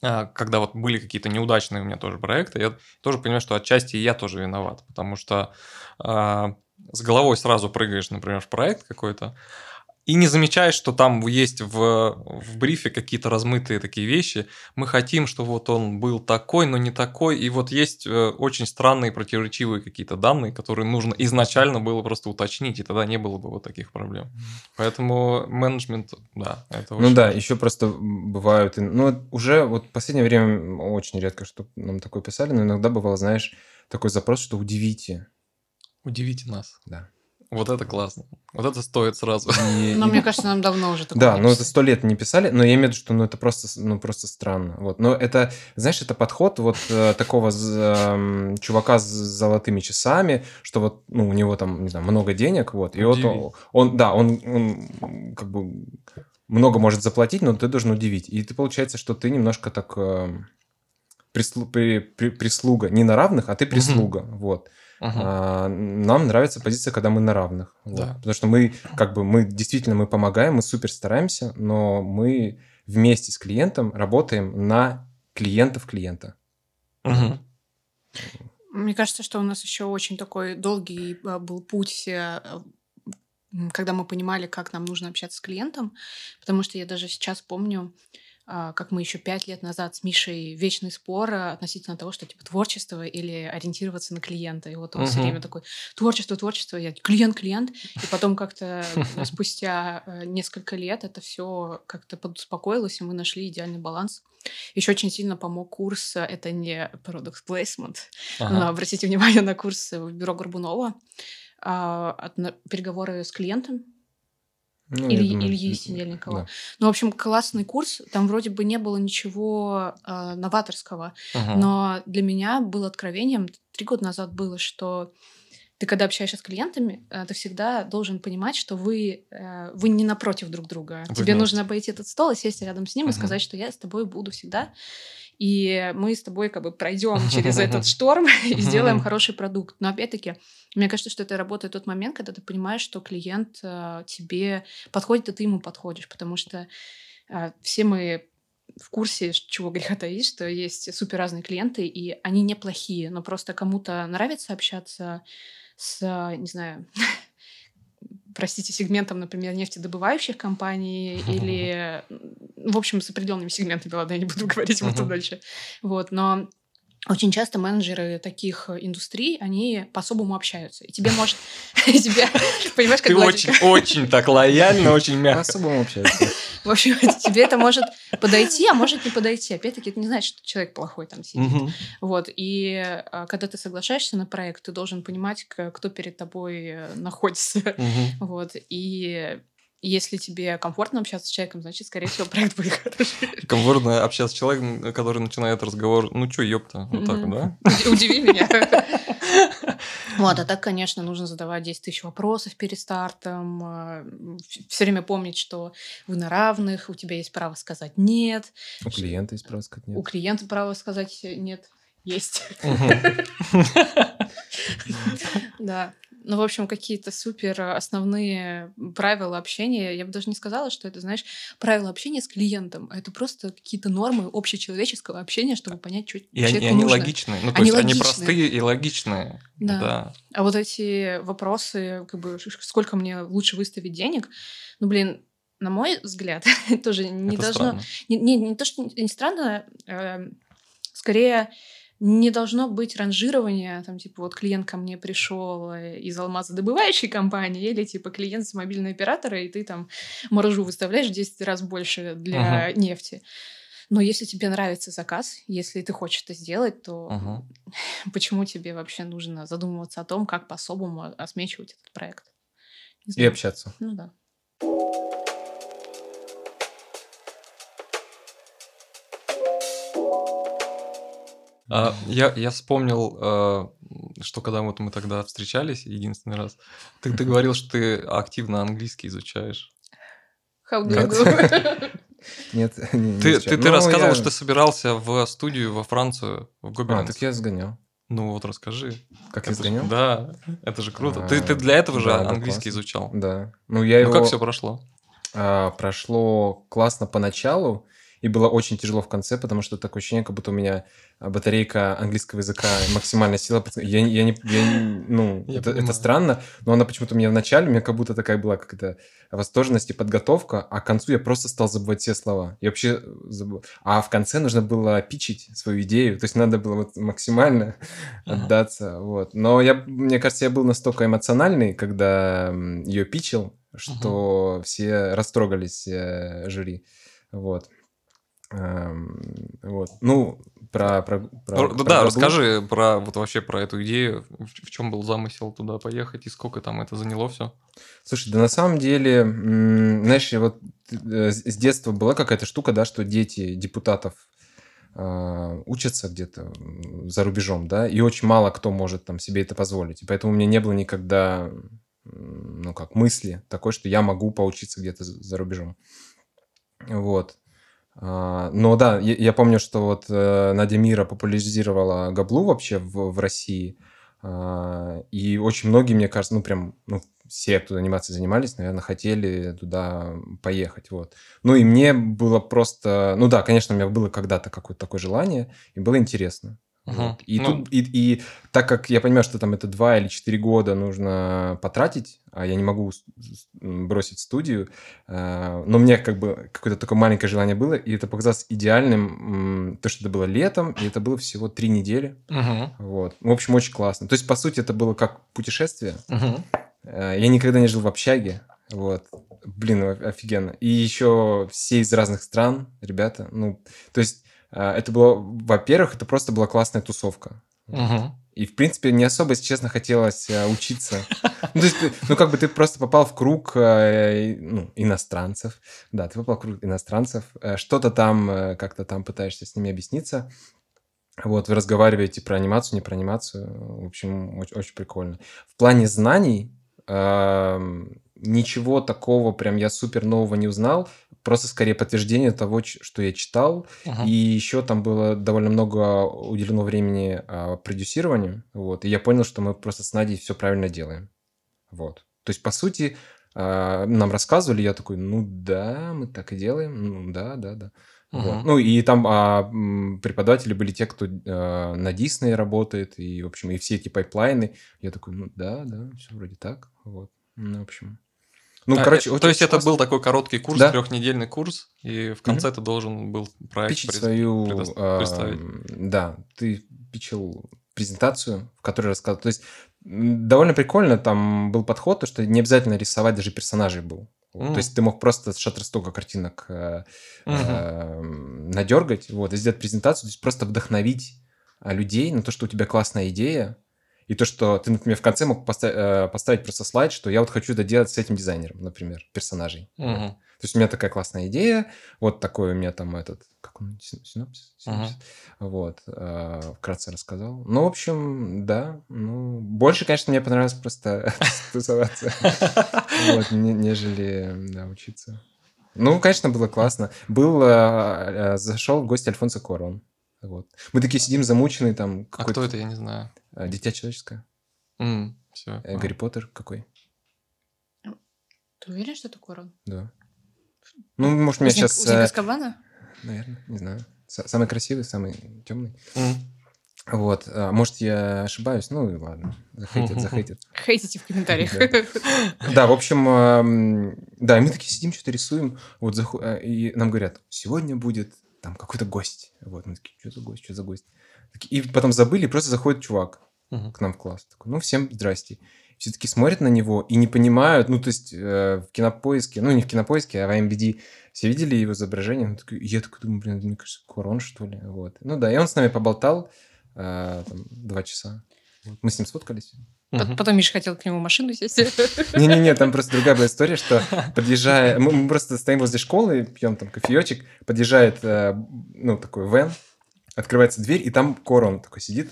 когда вот были какие-то неудачные у меня тоже проекты, я тоже понимаю, что отчасти я тоже виноват, потому что а, с головой сразу прыгаешь, например, в проект какой-то, и не замечаешь, что там есть в, в брифе какие-то размытые такие вещи. Мы хотим, чтобы вот он был такой, но не такой. И вот есть э, очень странные противоречивые какие-то данные, которые нужно изначально было просто уточнить, и тогда не было бы вот таких проблем. Поэтому менеджмент, да, это Ну очень да, важно. еще просто бывают... Ну, уже вот в последнее время очень редко, что нам такое писали, но иногда бывало, знаешь, такой запрос, что удивите. Удивите нас. Да. Вот это классно. Вот это стоит сразу. Но мне кажется, нам давно уже такое Да, не ну это сто лет не писали, но я имею в виду, что ну это просто, ну просто странно. Вот, но это, знаешь, это подход вот э, такого эм, чувака с золотыми часами, что вот, ну у него там, не знаю, много денег, вот, и вот он, да, он, он как бы много может заплатить, но ты должен удивить. И ты получается, что ты немножко так эм, прислу- при- при- прислуга, не на равных, а ты прислуга, вот. Мгм. А, нам нравится позиция, когда мы на равных. вот. Да. Потому что мы, как бы, мы действительно мы помогаем, мы супер стараемся, но мы вместе с клиентом работаем на клиентов клиента. Мгм. Мне кажется, что у нас еще очень такой долгий а, был путь, э, когда мы понимали, как нам нужно общаться с клиентом, потому что я даже сейчас помню, как мы еще пять лет назад с Мишей вечный спор а, относительно того, что типа творчество или ориентироваться на клиента. И вот он все Мгм. время такой творчество, творчество, я клиент, клиент. И потом как-то э, спустя э, несколько лет это все как-то подуспокоилось, и мы нашли идеальный баланс. Еще очень сильно помог курс, э, это не Product Placement, Ага. но обратите внимание на курсы в бюро Горбунова. а, переговоры с клиентом Ну, я Ильи, думаю, Ильи м, Синельникова. да. Ну, в общем, классный курс. Там вроде бы не было ничего а, новаторского. Мгм. Но для меня было откровением, три года назад было, что ты, когда общаешься с клиентами, э, ты всегда должен понимать, что вы, э, вы не напротив друг друга. Вы Тебе вместе. нужно обойти этот стол и сесть рядом с ним и Мгм. сказать, что я с тобой буду всегда. И мы с тобой как бы пройдем через этот шторм и сделаем хороший продукт. Но опять-таки, мне кажется, что это работает тот момент, когда ты понимаешь, что клиент э, тебе подходит, и ты ему подходишь. Потому что э, все мы в курсе, чего греха таить, что есть супер разные клиенты, и они неплохие, но просто кому-то нравится общаться с, э, не знаю, простите, сегментом, например, нефтедобывающих компаний или, м, в общем, с определенными сегментами, ладно, я не буду говорить об этом дальше. Вот, но очень часто менеджеры таких индустрий, они по-особому общаются. И тебе может... понимаешь, как Ты очень, очень так лояльно, очень мягко. По-особому общаются. В общем, тебе это может подойти, а может не подойти. Опять-таки, это не значит, что человек плохой там сидит. Мгм. Вот, и а, когда ты соглашаешься на проект, ты должен понимать, кто перед тобой э, находится. Мгм. Вот, и если тебе комфортно общаться с человеком, значит, скорее всего, проект будет хороший. Комфортно общаться с человеком, который начинает разговор, ну чё, ёпта, вот так, да? Уди- Удиви меня. Вот, а так, конечно, нужно задавать 10 тысяч вопросов перед стартом, все время помнить, что вы на равных, у тебя есть право сказать «нет», У клиента есть право сказать у нет. клиента право сказать «нет». Есть. Да. Ну, в общем, какие-то супер основные правила общения. Я бы даже не сказала, что это, знаешь, правила общения с клиентом. а Это просто какие-то нормы общечеловеческого общения, чтобы понять, что И они, и человеку они нужно. логичные. Ну, то Они есть они простые и логичные. Да. Да. А вот эти вопросы, как бы, сколько мне лучше выставить денег, ну, блин, на мой взгляд, тоже не Это должно... странно. Не, не, не то, что не странно, э, скорее не должно быть ранжирования, там, типа, вот клиент ко мне пришел э, из алмазодобывающей компании, или, типа, клиент с мобильного оператора, и ты там маржу выставляешь в 10 раз больше для нефти. Но если тебе нравится заказ, если ты хочешь это сделать, то Мгм. почему тебе вообще нужно задумываться о том, как по-особому осмечивать этот проект? И общаться. Ну да. А, я, я вспомнил, э, что когда вот мы тогда встречались единственный раз, ты, ты говорил, что ты активно английский изучаешь. How do Нет. you do? Нет, не- не Ты, изучаю. ты, ты Ну, рассказывал, я- что ты собирался в студию во Францию, в А, Гобеленс. так я сгонял. Ну вот расскажи. Как я Это ж- сгонял? Да, это же круто. А, ты, ты для этого же да, английский классно. изучал. Да. Ну, я Ну его... как все прошло? а, прошло классно поначалу, и было очень тяжело в конце, потому что такое ощущение, как будто у меня а, батарейка английского языка максимально села. Я, я не... я ну, Я это, это странно, но она почему-то у меня в начале, у меня как будто такая была какая-то восторженность и подготовка, а к концу я просто стал забывать все слова. Я вообще забыл. А в конце нужно было пичить свою идею, то есть надо было вот максимально Ага. отдаться. Вот. Но я, мне кажется, я был настолько эмоциональный, когда ее пичил, что все растрогались э, жюри. Вот. Эм, вот. Ну, про... про, про- про да, Габлу. расскажи про вот вообще про эту идею, в, чем был замысел туда поехать и сколько там это заняло все. Слушай, да на самом деле, знаешь, вот э, с детства была какая-то штука, да, что дети депутатов а, учатся где-то за рубежом, да, и очень мало кто может там себе это позволить. И поэтому у меня не было никогда, ну как, мысли такой, что я могу поучиться где-то за рубежом. Вот. А, Но да, я, я помню, что вот э, Надя Мира популяризировала Габлу вообще в, в России. А, И очень многие, мне кажется, ну прям, ну все, кто анимацией занимались, наверное, хотели туда поехать, вот. Ну и мне было просто, ну да, конечно, у меня было когда-то какое-то такое желание, и было интересно. Вот. И, Ну- тут, и, и так как я понимаю, что там это два или четыре года нужно потратить, а я не могу бросить студию, э, но мне как бы какое-то такое маленькое желание было, и это показалось идеальным, то, что это было летом, и это было всего три недели. Мгм. Вот. В общем, очень классно. То есть, по сути, это было как путешествие. Э, Я никогда не жил в общаге. Вот. Блин, офигенно. И еще все из разных стран, ребята. Ну, то есть, это было, во-первых, это просто была классная тусовка. Мгм. И, в принципе, не особо, если честно, хотелось э, учиться. Ну, то есть, ну, как бы ты просто попал в круг э, ну, иностранцев. Да, ты попал в круг иностранцев. э, Что-то там, э, как-то там пытаешься с ними объясниться. Вот, вы разговариваете про анимацию, не про анимацию. В общем, очень, очень прикольно. В плане знаний ничего такого прям я супер нового не узнал. Просто скорее подтверждение того, что я читал. Мгм. И еще там было довольно много уделено времени а, продюсированию. Вот. И я понял, что мы просто с Надей все правильно делаем. Вот. То есть, по сути, а, нам рассказывали, я такой, ну да, мы так и делаем. Ну да, да, да. Вот. Мгм. Ну и там а, преподаватели были те, кто а, на Дисней работает, и, в общем, и все эти пайплайны. Я такой, ну да, да, все вроде так. Вот. Ну, в общем. Ну, А, короче, э, то есть это был такой короткий курс, Да. трехнедельный курс, и в конце ты должен был проект пичить пред- свою... предо- а, представить. Да, ты пичил презентацию, в которой рассказывал. То есть довольно прикольно там был подход, то, что не обязательно рисовать даже персонажей был. Мгм. То есть ты мог просто с шаттерстока картинок э, Мгм. эм, надергать, вот, и сделать презентацию, то есть просто вдохновить а, людей на то, что у тебя классная идея, и то, что ты, например, в конце мог поста- э, поставить просто слайд, что я вот хочу это делать с этим дизайнером, например, персонажей. Мгм. То есть у меня такая классная идея, вот такой у меня там этот, как он, син- синопсис? Синопсис? Вот, э, вкратце рассказал. Ну, в общем, да, ну, больше, конечно, мне понравилось просто тусоваться, нежели, учиться. Ну, конечно, было классно. Был, э, зашел в гости Альфонсо Корон. Вот. Мы такие сидим замученные, там, А кто какой-то это, я не знаю. э, Дитя человеческое. Все. Э, Гарри Поттер какой? Ты уверен, что это Корон? Да. Ну, может, у меня сейчас... Узник Азкабана? Наверное, не знаю. Самый красивый, самый темный. Вот. а, Может, я ошибаюсь. Ну, и ладно. Захейтят, захейтят. Хейтите в комментариях. Да, в общем, да, и мы такие сидим, что-то рисуем. Вот заху- э, и нам говорят, сегодня будет там какой-то гость. Вот, мы такие, что за гость, что за гость? И потом забыли, и просто заходит чувак к нам в класс. Такой, ну, всем здрасте. Все таки смотрят на него и не понимают, ну, то есть э, в кинопоиске, ну, не в кинопоиске, а в IMDb все видели его изображение. Он такой, я такой думаю, блин, мне кажется, Корон, что ли? Вот. Ну да, и он с нами поболтал э, там, два часа. Вот. Мы с ним сфоткались. Пот- Потом Миша хотел к нему машину сесть. Не-не-не, там просто другая была история, что подъезжая... Мы, мы просто стоим возле школы, пьем там кофеечек, подъезжает, э, ну, такой вен, открывается дверь, и там Корон такой сидит.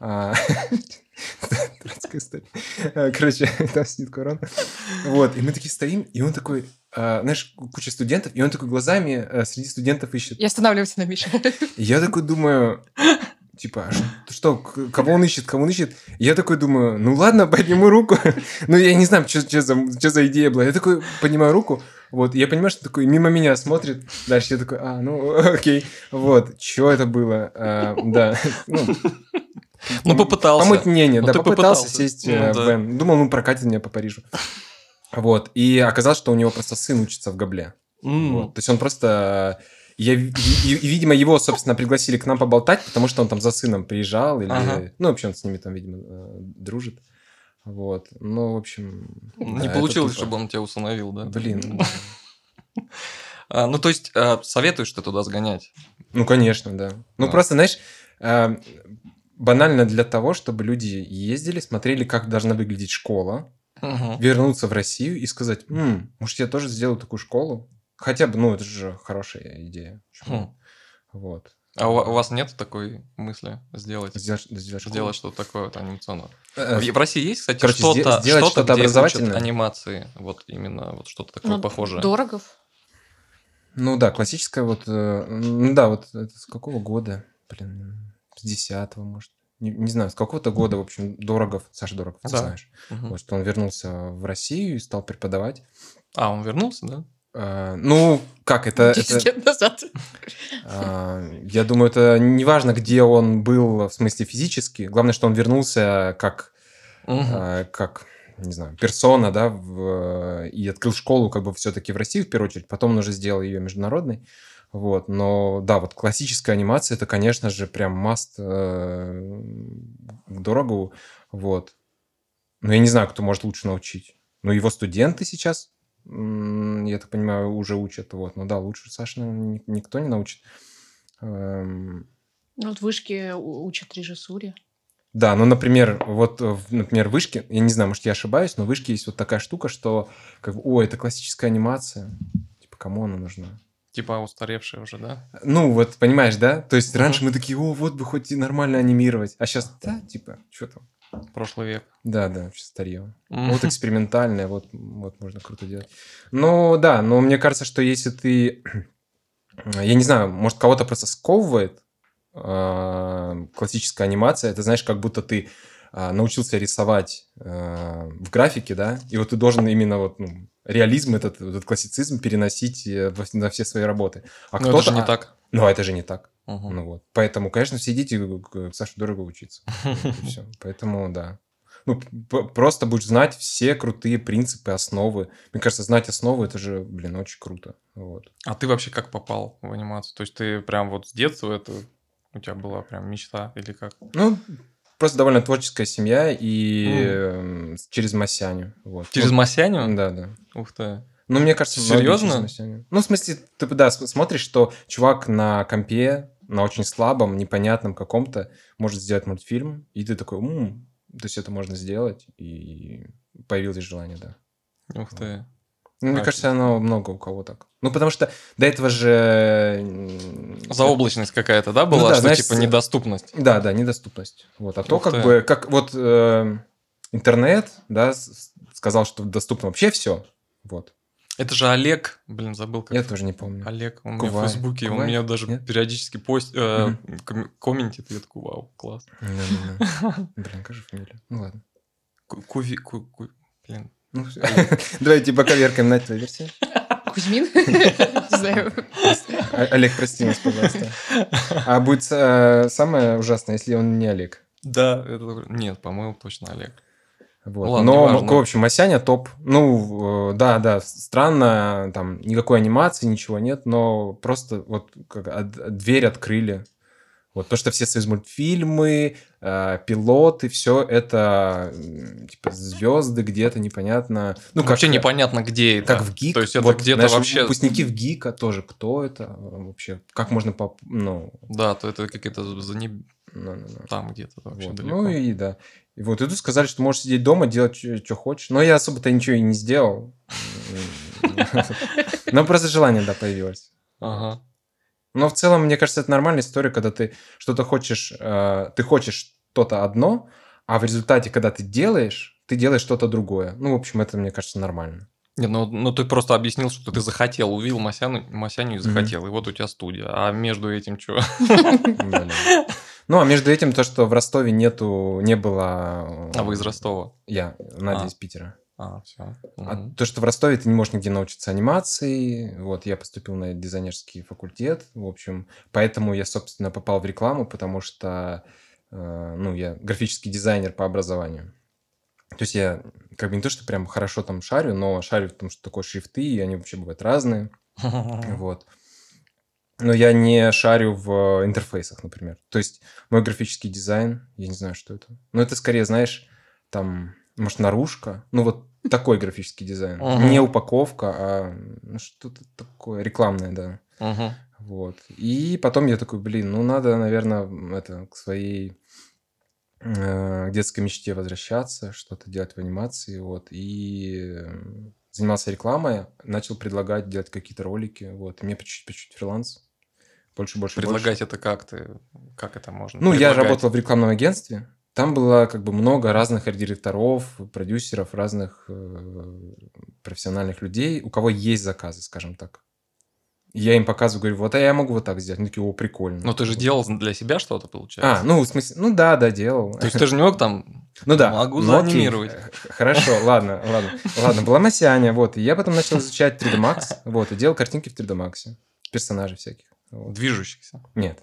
А, Дурацкая история. А, Короче, там сидит Корон. Вот, и мы такие стоим, и он такой, а, знаешь, куча студентов, и он такой глазами э, среди студентов ищет. И останавливайся на Мише. Я такой думаю, типа, что, кого он ищет, кого он ищет? Я такой думаю, ну ладно, подниму руку. ну, я не знаю, что за, чё за идея была. Я такой поднимаю руку, вот, я понимаю, что такой мимо меня смотрит. Дальше я такой, а, ну, окей. Вот, что это было? А, да, ну, Ну, попытался. Помыть мнение, Ну, да, попытался попытался. сесть Ну, э, в. Думал, ну, прокатит меня по Парижу. Вот, и оказалось, что у него просто сын учится в Габле. Вот. То есть он просто... Я, и, и- видимо, его, собственно, пригласили к нам поболтать, потому что он там за сыном приезжал. Или... Ага. Ну, вообще, он с ними там, видимо, э, дружит. Вот. Ну, в общем... Не да, получилось, чтобы он тебя усыновил, да? Блин. А, ну, то есть, а, советуешь ты туда сгонять? Ну, конечно, да. Ну, Да. просто, знаешь, банально для того, чтобы люди ездили, смотрели, как должна выглядеть школа, вернуться в Россию и сказать, «М, может, я тоже сделаю такую школу? Хотя бы, ну, это же хорошая идея. Хм. Вот. А у, у вас нет такой мысли сделать? Сделать, сделать? Сделать что-то такое вот анимационное. Э, В в России есть, кстати, короче, что-то, сделать что-то, что-то образовательное? анимации, вот именно вот что-то такое Ну, похожее. Дорогов. Ну да, классическая вот... э, Ну да, вот это с какого года? Блин, с десятого, может. Не, не знаю, с какого-то года, в общем, Дорогов, Саша Дорогов, ты Да. знаешь. Мгм. Вот что он вернулся в Россию и стал преподавать. А, он вернулся, да? А, ну, как это... 10 это лет назад. а, я думаю, это не важно, где он был, в смысле физически. Главное, что он вернулся как, Мгм. а, как не знаю, персона, да, в- и открыл школу как бы все-таки в России в первую очередь, потом он уже сделал ее международной. Вот, но да, вот классическая анимация, это, конечно же, прям маст э, к Дорогову, вот. Но я не знаю, кто может лучше научить. Ну, его студенты сейчас, я так понимаю, уже учат, вот. Ну да, лучше Саши, наверное, ни- никто не научит. Эм, Ну, вот в вышке у- учат режиссуре. Да, ну, например, вот, э, например, в вышке, я не знаю, может, я ошибаюсь, но в вышке есть вот такая штука, что, как бы, о, это классическая анимация, типа, кому она нужна? Типа устаревший уже, да? Ну, вот, понимаешь, да? То есть раньше мы такие, о, вот бы хоть и нормально анимировать, а сейчас, да, типа, что там? Прошлый век. Да, да, старье. Мгм. Вот экспериментальное, вот, вот можно круто делать. Ну, да, но мне кажется, что если ты, я не знаю, может, кого-то просто сковывает э, классическая анимация, это, знаешь, как будто ты э, научился рисовать э, в графике, да, и вот ты должен именно вот, ну, реализм, этот, этот классицизм переносить э, на все свои работы. А Но это же не а- так. Ну, это же не так. Мгм. Ну вот. Поэтому, конечно, все идите к Саше дорого учиться. Все. Поэтому, да. Ну, просто будешь знать все крутые принципы, основы. Мне кажется, знать основы это же, блин, очень круто. Вот. А ты вообще как попал в анимацию? То есть ты прям вот с детства это у тебя была прям мечта или как? Ну, просто довольно творческая семья и эм, через Масяню. Вот. Через Ну, Масяню? Да, да. Ух ты. Ну, мне кажется, Серьезно? Ну, в смысле, ты да, см- смотришь, что чувак на компе, на очень слабом, непонятном каком-то, может сделать мультфильм, и ты такой, «М, то есть это можно сделать, и появилось желание, да. Ух ты. Ну, мне А, кажется, оно много у кого так. Ну, потому что до этого же... Заоблачность какая-то, да, была? да, что знаешь, типа с- недоступность. Да, да, недоступность. Вот. А то Ух как ты. бы, как вот э, интернет, да, сказал, что доступно вообще все. Вот. Это же Олег, блин, забыл как. Я тоже не помню. Олег, он у меня в Кувай. Фейсбуке, он Кувай? меня даже Нет? периодически пост, э, ком- комментит, и я такой, вау, класс. Да-да-да. Блин, как же фамилия? Ну ладно. Ку- Куви, ку- ку- блин. Ну. Давайте поковеркаем на этой версии. Кузьмин? Не знаю. О- Олег, прости нас, пожалуйста. А будет э, самое ужасное, если он не Олег. Да, это... Нет, по-моему, точно Олег. Вот. Ладно, Но, неважно. в общем, Масяня топ. Ну, э, да, да, странно, там никакой анимации, ничего нет, но просто вот как от- дверь открыли. Вот то, что все свои мультфильмы, э, пилоты, все это типа звезды где-то непонятно. Ну, Вообще как, непонятно, где это. как в ГИК. То есть это Вот, где-то знаешь, вообще... Выпускники в ГИКа тоже. Кто это э, вообще? Как можно поп... Ну, Да, то это какие-то за не... ну, ну, ну. там где-то вообще Вот. далеко. Ну и да. И вот, и тут сказали, что можешь сидеть дома, делать, что хочешь. Но я особо-то ничего и не сделал. Но просто желание, да, появилось. Ага. Но в целом, мне кажется, это нормальная история, когда ты что-то хочешь, э, ты хочешь что-то одно, а в результате, когда ты делаешь, ты делаешь что-то другое. Ну, в общем, это, мне кажется, нормально. Не, ну, ну ты просто объяснил, что ты захотел, увидел Масяну, Масяню и захотел, и вот у тебя студия. А между этим что? Ну, а между этим то, что в Ростове нету, не было... А вы из Ростова? Я, Надя А. из Питера. А, все. А то, что в Ростове ты не можешь нигде научиться анимации, вот, я поступил на дизайнерский факультет, в общем, поэтому я, собственно, попал в рекламу, потому что, э, ну, я графический дизайнер по образованию. То есть я как бы не то, что прям хорошо там шарю, но шарю в том, что такое шрифты, и они вообще бывают разные, вот. Но я не шарю в интерфейсах, например. То есть мой графический дизайн, я не знаю, что это. Но это скорее, знаешь, там, может, наружка. Ну, вот такой графический дизайн. Мгм. Не упаковка, а ну, что-то такое рекламное, да. Мгм. Вот. И потом я такой, блин, ну, надо, наверное, это, к своей э, к детской мечте возвращаться, что-то делать в анимации, вот, и э, занимался рекламой, начал предлагать делать какие-то ролики, вот, и мне по чуть-чуть, по чуть-чуть фриланс, больше, больше, больше. Предлагать это как ты? Как это можно? Ну, я предлагать? работал в рекламном агентстве. Там было как бы много разных директоров, продюсеров, разных э, профессиональных людей, у кого есть заказы, скажем так. Я им показываю, говорю, вот, а я могу вот так сделать. Они такие, о, прикольно. Ну, ты же делал для себя что-то, получается? А, ну, в смысле, ну да, да, делал. То есть ты же не мог там... Ну да. Могу ну, заанимировать. Хорошо, ладно, ладно. Ладно, была Масяня, вот. И я потом начал изучать 3D Max, вот, и делал картинки в 3D Max. Персонажей всяких. вот. Движущихся. Нет.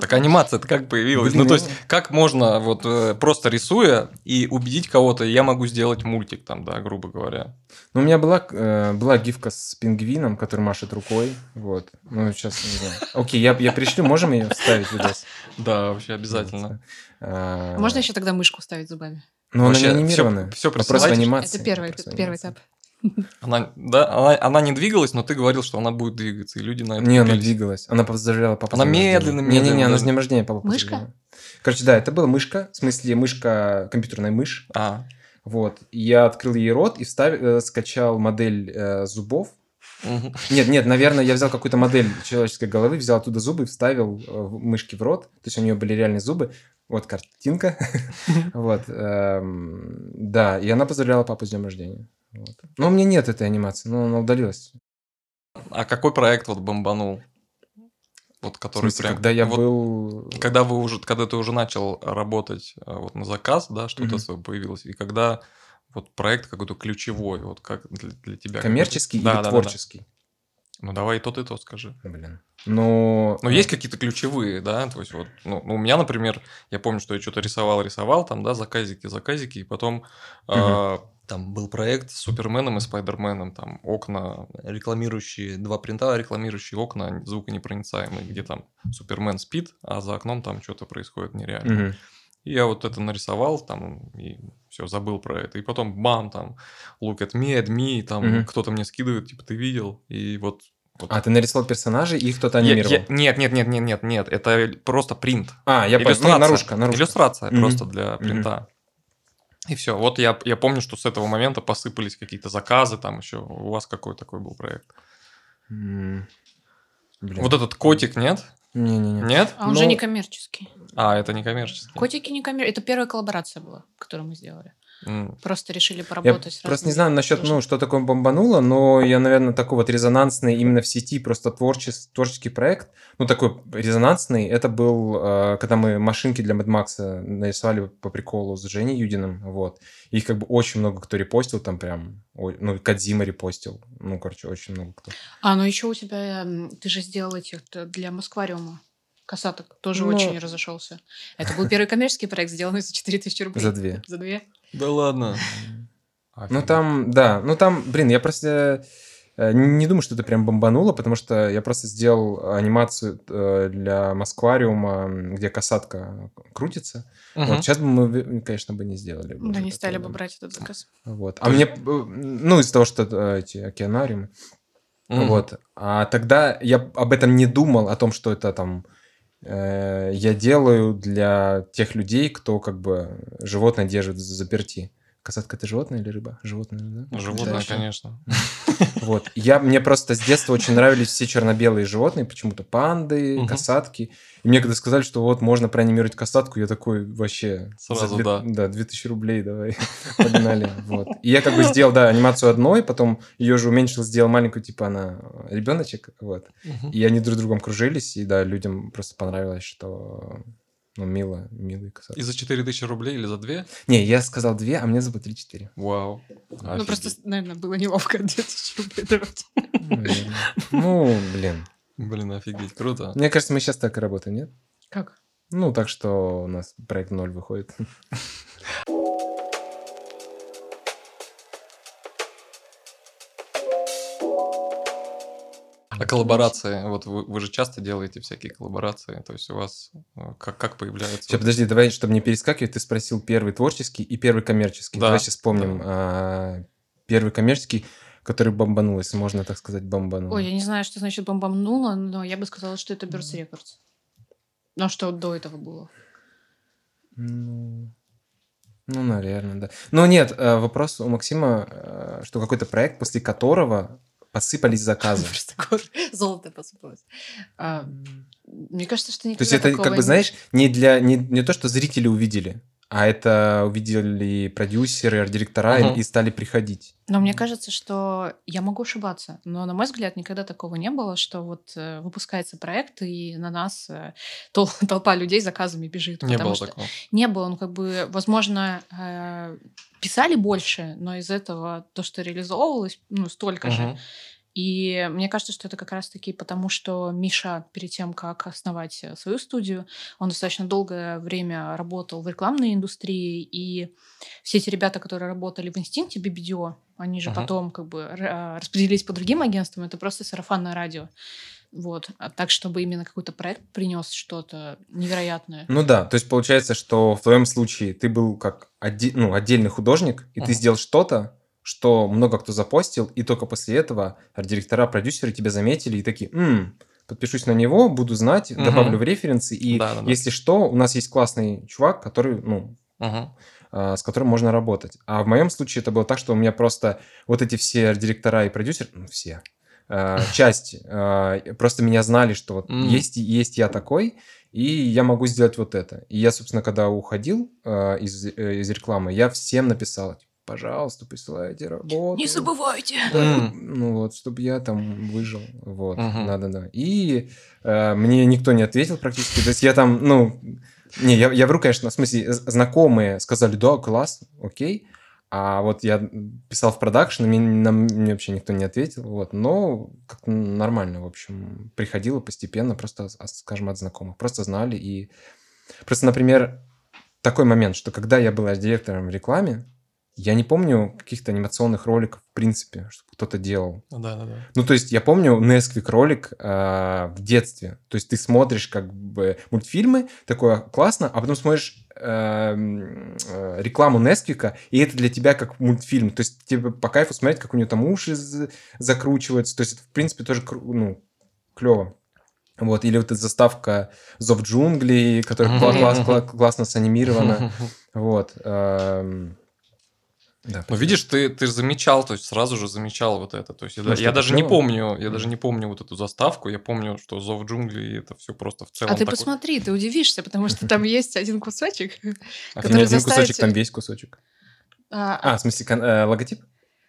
Так анимация это как появилась? Блин, Ну, то есть, как можно вот э, просто рисуя и убедить кого-то, я могу сделать мультик там, да, грубо говоря. Ну, у меня была, э, была гифка с пингвином, который машет рукой. Вот. Ну, сейчас не знаю. Окей, я, я пришлю, можем ее вставить в видос? Да, вообще обязательно. А, Можно еще тогда мышку ставить зубами? Ну, она Вообще, не анимированная. всё- всё Вопрос в присылайте. анимации. Это первый, первый этап. Она, да, она, она не двигалась, но ты говорил, что она будет двигаться, и люди на это Не, она двигалась. Она поздравляла папу. Она рождения. медленно, Не-не-не, медленно, она с днем рождения папа Мышка? поздравляла. Короче, да, это была мышка. В смысле, мышка, компьютерная мышь. А, Вот. Я открыл ей рот и вставил, э, скачал модель э, зубов. Нет, нет, наверное, я взял какую-то модель человеческой головы, взял оттуда зубы и вставил э, мышки в рот. То есть у нее были реальные зубы. Вот картинка. Вот. эм, Да, и она поздравляла папу с днем рождения. Вот. Но у меня нет этой анимации, но она удалилась. а какой проект вот бомбанул? Вот В который смысле, прям... когда я вот был... Когда вы уже, когда ты уже начал работать э, вот на заказ, да, что-то Мгм. свое появилось, и когда вот проект какой-то ключевой, вот как для, для тебя. Коммерческий какой-то- или Да, да, да, да. Ну давай и тот, и тот скажи. Блин. Ну, Ну, есть какие-то ключевые, да, то есть вот, ну, ну, у меня, например, я помню, что я что-то рисовал, рисовал, там, да, заказики, заказики, и потом а, там был проект с Суперменом и Спайдерменом, там, окна рекламирующие, два принта рекламирующие окна звуконепроницаемые, где там Супермен спит, а за окном там что-то происходит нереально. Мгм. И я вот это нарисовал там, и все, забыл про это. И потом бам, там, look at me, at me, там Мгм. кто-то мне скидывает, типа, ты видел? И вот... вот А, ты нарисовал персонажей, и их кто-то Я- анимировал? я- нет, нет, нет, нет, нет, нет, это просто принт. А, я понял. Ну, наружка, наружка. Иллюстрация Мгм. просто для принта. И все. Вот я, я помню, что с этого момента посыпались какие-то заказы, там еще. У вас какой такой был проект? М, Блин. Вот этот котик, нет? Не-не-не. Нет? А он же Ну, не коммерческий. А, это не коммерческий. Котики не коммерческие. Это первая коллаборация была, которую мы сделали. М. Просто решили Я поработать с просто не знаю насчет, ну, что такое бомбануло, но я, наверное, такой вот резонансный именно в сети просто творчес- творческий проект, ну, такой резонансный, это был, э, когда мы машинки для Mad Max нарисовали по приколу с Женей Юдиным, вот. Их как бы очень много кто репостил, там прям, ну, Кадзима репостил, ну, короче, очень много кто. А, ну еще у тебя, ты же сделал этих для Москвариума. Касаток тоже Ну. очень разошелся. Это был первый коммерческий проект, сделанный за 4000 рублей. За две. За две. Да ладно. Ну, там, да, ну, там, блин, я просто э, не думаю, что это прям бомбануло, потому что я просто сделал анимацию э, для Москвариума, где касатка крутится. Мгм. Вот сейчас бы мы, конечно, бы не сделали. бы Да, не стали такое, бы брать этот заказ. Вот. А мне, ну, из-за того, что э, эти океанариумы, Мгм. вот. А тогда я об этом не думал, о том, что это там я делаю для тех людей, кто как бы животное держит заперти. Касатка это животное или рыба? Животное, да? Животное, Да, конечно. Вот. Я, мне просто с детства очень нравились все черно-белые животные, почему-то панды, Мгм. касатки. И мне когда сказали, что вот можно проанимировать касатку, я такой вообще... Сразу две- да. Да, 2000 рублей давай, погнали. Вот. И я как бы сделал, да, анимацию одной, потом ее же уменьшил, сделал маленькую, типа она ребеночек, вот. Мгм. И они друг с другом кружились, и да, людям просто понравилось, что ну, мило, милые касатки. И за 4000 рублей или за 2? Не, я сказал две, а мне заплатили четыре. Вау. Ну, просто, наверное, было неловко 2000 рублей давать. Ну, блин. Блин, офигеть, круто. Мне кажется, мы сейчас так и работаем, нет? Как? Ну, так что у нас проект ноль выходит. А коллаборации, вот вы, вы же часто делаете всякие коллаборации, то есть у вас э, как, как появляется... Сейчас, подожди, давай, чтобы не перескакивать, ты спросил первый творческий и первый коммерческий. Да, Давай сейчас вспомним. а, Первый коммерческий, который бомбанул, если можно так сказать, бомбанул. Ой, я не знаю, что значит бомбануло, но я бы сказала, что это Birds Records. Ну, а что до этого было? Ну, ну, наверное, да. Но нет, э, вопрос у Максима, э, что какой-то проект, после которого посыпались заказы. Золото посыпалось. Мне кажется, что То никогда есть это, как бы, знаешь, не для не, не то, что зрители увидели, а это увидели продюсеры, арт-директора и- Мгм. и стали приходить. Но мне кажется, что я могу ошибаться, но, на мой взгляд, никогда такого не было, что вот э, выпускается проект, и на нас э, тол- толпа людей с заказами бежит. Не потому было что такого. Не было, ну, как бы, возможно, э, писали больше, но из этого то, что реализовывалось, ну, столько же. Мгм. И мне кажется, что это как раз-таки потому, что Миша перед тем, как основать э, свою студию, он достаточно долгое время работал в рекламной индустрии, и все эти ребята, которые работали в инстинкте BBDO, они же Ага. потом как бы а, распределились по другим агентствам, это просто сарафанное радио. Вот. А так, чтобы именно какой-то проект принес что-то невероятное. Ну да, то есть получается, что в твоем случае ты был как оде- ну, отдельный художник, и ты Мгм. сделал что-то, что много кто запостил, и только после этого арт-директора, продюсеры тебя заметили и такие, «М, подпишусь на него, буду знать, Мгм. добавлю в референсы, и Да-да-да. если что, у нас есть классный чувак, который, ну, Мгм. а, с которым можно работать. А в моем случае это было так, что у меня просто вот эти все директора и продюсеры, ну, все, а, часть, а, просто меня знали, что вот М. есть, есть я такой, и я могу сделать вот это. И я, собственно, когда уходил а, из, э, из рекламы, я всем написал, типа, пожалуйста, присылайте работу. Не забывайте! Да, М. Ну вот, чтобы я там выжил. Вот, Мгм. да-да-да. И э, мне никто не ответил практически. То есть я там, ну... Не, я, я вру, конечно, в смысле, знакомые сказали, да, класс, окей. А вот я писал в продакшн, мне, нам- мне вообще никто не ответил. Вот, но как-то нормально, в общем, приходило постепенно, просто, а, скажем, от знакомых. Просто знали и... Просто, например, такой момент, что когда я был директором в рекламе, я не помню каких-то анимационных роликов, в принципе, чтобы кто-то делал. Да, да, да. Ну, то есть я помню Несквик ролик э, в детстве. То есть ты смотришь как бы мультфильмы, такое классно, а потом смотришь э, м, э, рекламу Несквика, и это для тебя как мультфильм. То есть тебе по кайфу смотреть, как у нее там уши закручиваются. То есть это, в принципе, тоже ну, клево. Вот, или вот эта заставка «Зов джунглей», которая кла- класс- кла- классно санимирована. Вот. Да, Ну, видишь, ты, ты же замечал, то есть сразу же замечал вот это. То есть я, Ну, я даже не помню, я даже не помню вот эту заставку. Я помню, что Зов джунглей это все просто в целом. А ты такой- посмотри, ты удивишься, потому что там есть один кусочек. А Там который не один кусочек, там весь кусочек. А, А, в смысле, э, логотип?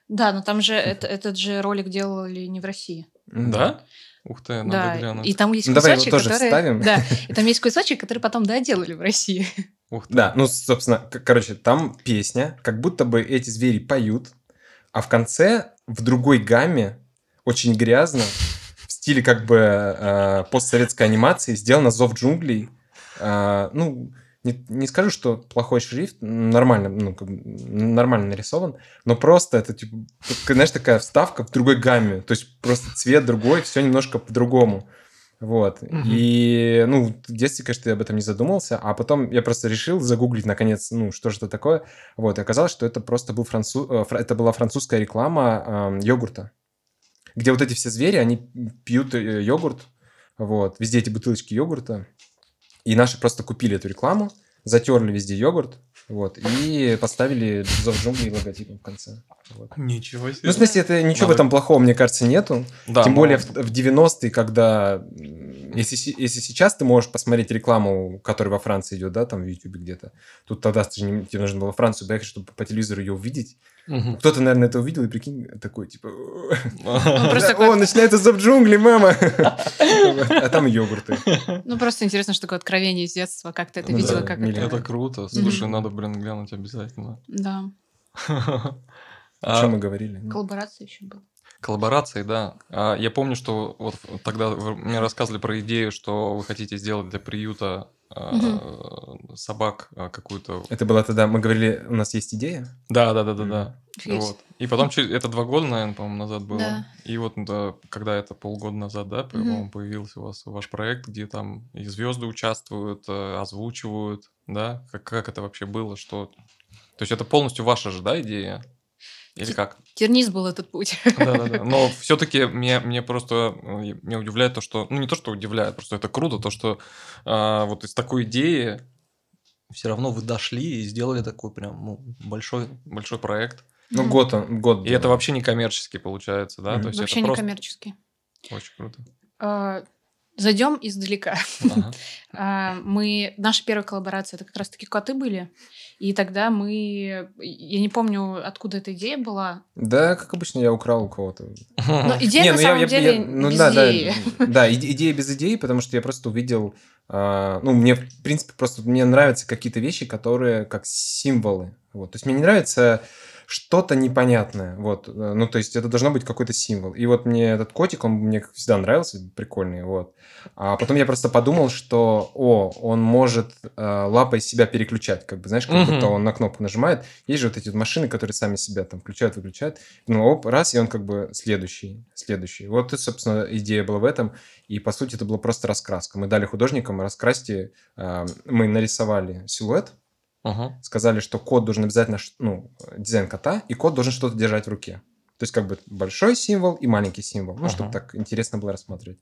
Да, но там же это- этот же ролик делали не в России. Да? Ух ты, надо Да, глянуть. и там есть Ну, давай его кусочек, тоже который... вставим. Да, и там есть кусочек, который потом доделали в России. Ух ты. Да, ну, собственно, короче, там песня, как будто бы эти звери поют, а в конце в другой гамме, очень грязно, в стиле как бы э, постсоветской анимации, сделано «Зов джунглей». Э, ну, не, не скажу, что плохой шрифт, нормально, ну, как нормально нарисован, но просто это, типа, знаешь, такая вставка в другой гамме, то есть просто цвет другой, все немножко по-другому. Вот. Мгм. И, ну, в детстве, конечно, я об этом не задумался, а потом я просто решил загуглить, наконец, ну, что же это такое. Вот, и оказалось, что это просто был француз... э, это была французская реклама эм, йогурта, где вот эти все звери, они пьют э, йогурт, вот, везде эти бутылочки йогурта, и наши просто купили эту рекламу, затерли везде йогурт, вот, и поставили «Зов джунглей» логотипом в конце. Вот. Ничего себе. Ну, в смысле, это ничего в Давай. этом плохого, мне кажется, нету. Да, Тем но- более в, в 90-е, когда... Если, если сейчас ты можешь посмотреть рекламу, которая во Франции идет, да, там в YouTube где-то, тут тогда ты же не- тебе нужно было во Францию поехать, чтобы по телевизору ее увидеть. Мгм. Кто-то, наверное, это увидел и прикинь, такой, типа... «О, начинается зов джунглей, мама! А там йогурты. Ну, просто интересно, что такое откровение из детства, как ты это Ну видела, как. Это это... круто. Слушай, надо, блин, глянуть обязательно. Да, О А, чем мы говорили? коллаборация еще была. Коллаборации, да. А, Я помню, что вот тогда вы мне рассказывали про идею, что вы хотите сделать для приюта а, собак а, какую-то. Это было тогда, мы говорили, у нас есть идея? Да, да, да, да, да. Офигеть. Вот. И потом через это два года, наверное, по-моему, назад было. Да. И вот да, когда это полгода назад, да, по-моему, появился у вас ваш проект, где там и звезды участвуют, э, озвучивают, да? Как, как это вообще было? Что? То есть это полностью ваша же, да, идея? Или как? Терниз был этот путь. Да-да-да. Но все-таки мне, мне просто э, меня удивляет то, что... Ну, не то, что удивляет, просто это круто, то, что а, вот из такой идеи все равно вы дошли и сделали такой прям ну, большой, большой проект. Ну, Мгм. год он, год. И это было. вообще не коммерческий получается, да? Мгм. То есть Вообще это не просто коммерческий. очень круто. А, Зайдем издалека. Ага. А, Мы, наша первая коллаборация, это как раз-таки коты были. И тогда мы, я не помню, откуда эта идея была. Да, как обычно, я украл у кого-то. Но идея Не, на ну самом я- деле я- ну без да, да, идеи. Да, иде- идея без идеи, потому что я просто увидел... а, ну, мне, в принципе, просто мне нравятся какие-то вещи, которые как символы. Вот. То есть мне не нравится что-то непонятное. Вот. э, Ну, то есть это должно быть какой-то символ. И вот мне этот котик, он мне всегда нравился, прикольный. Вот. А потом я просто подумал, что, о, он может э, лапой себя переключать. Как бы, знаешь, как будто он на кнопку нажимает. Есть же вот эти вот машины, которые сами себя там включают, выключают. Ну, оп, раз, и он как бы следующий, следующий. Вот, и, собственно, идея была в этом. И, по сути, это была просто раскраска. Мы дали художникам, раскрасьте. э, мы нарисовали силуэт, Ага. сказали, что кот должен обязательно, ну, дизайн кота, и кот должен что-то держать в руке. То есть, как бы большой символ и маленький символ. Ну, чтобы Ага. так интересно было рассматривать.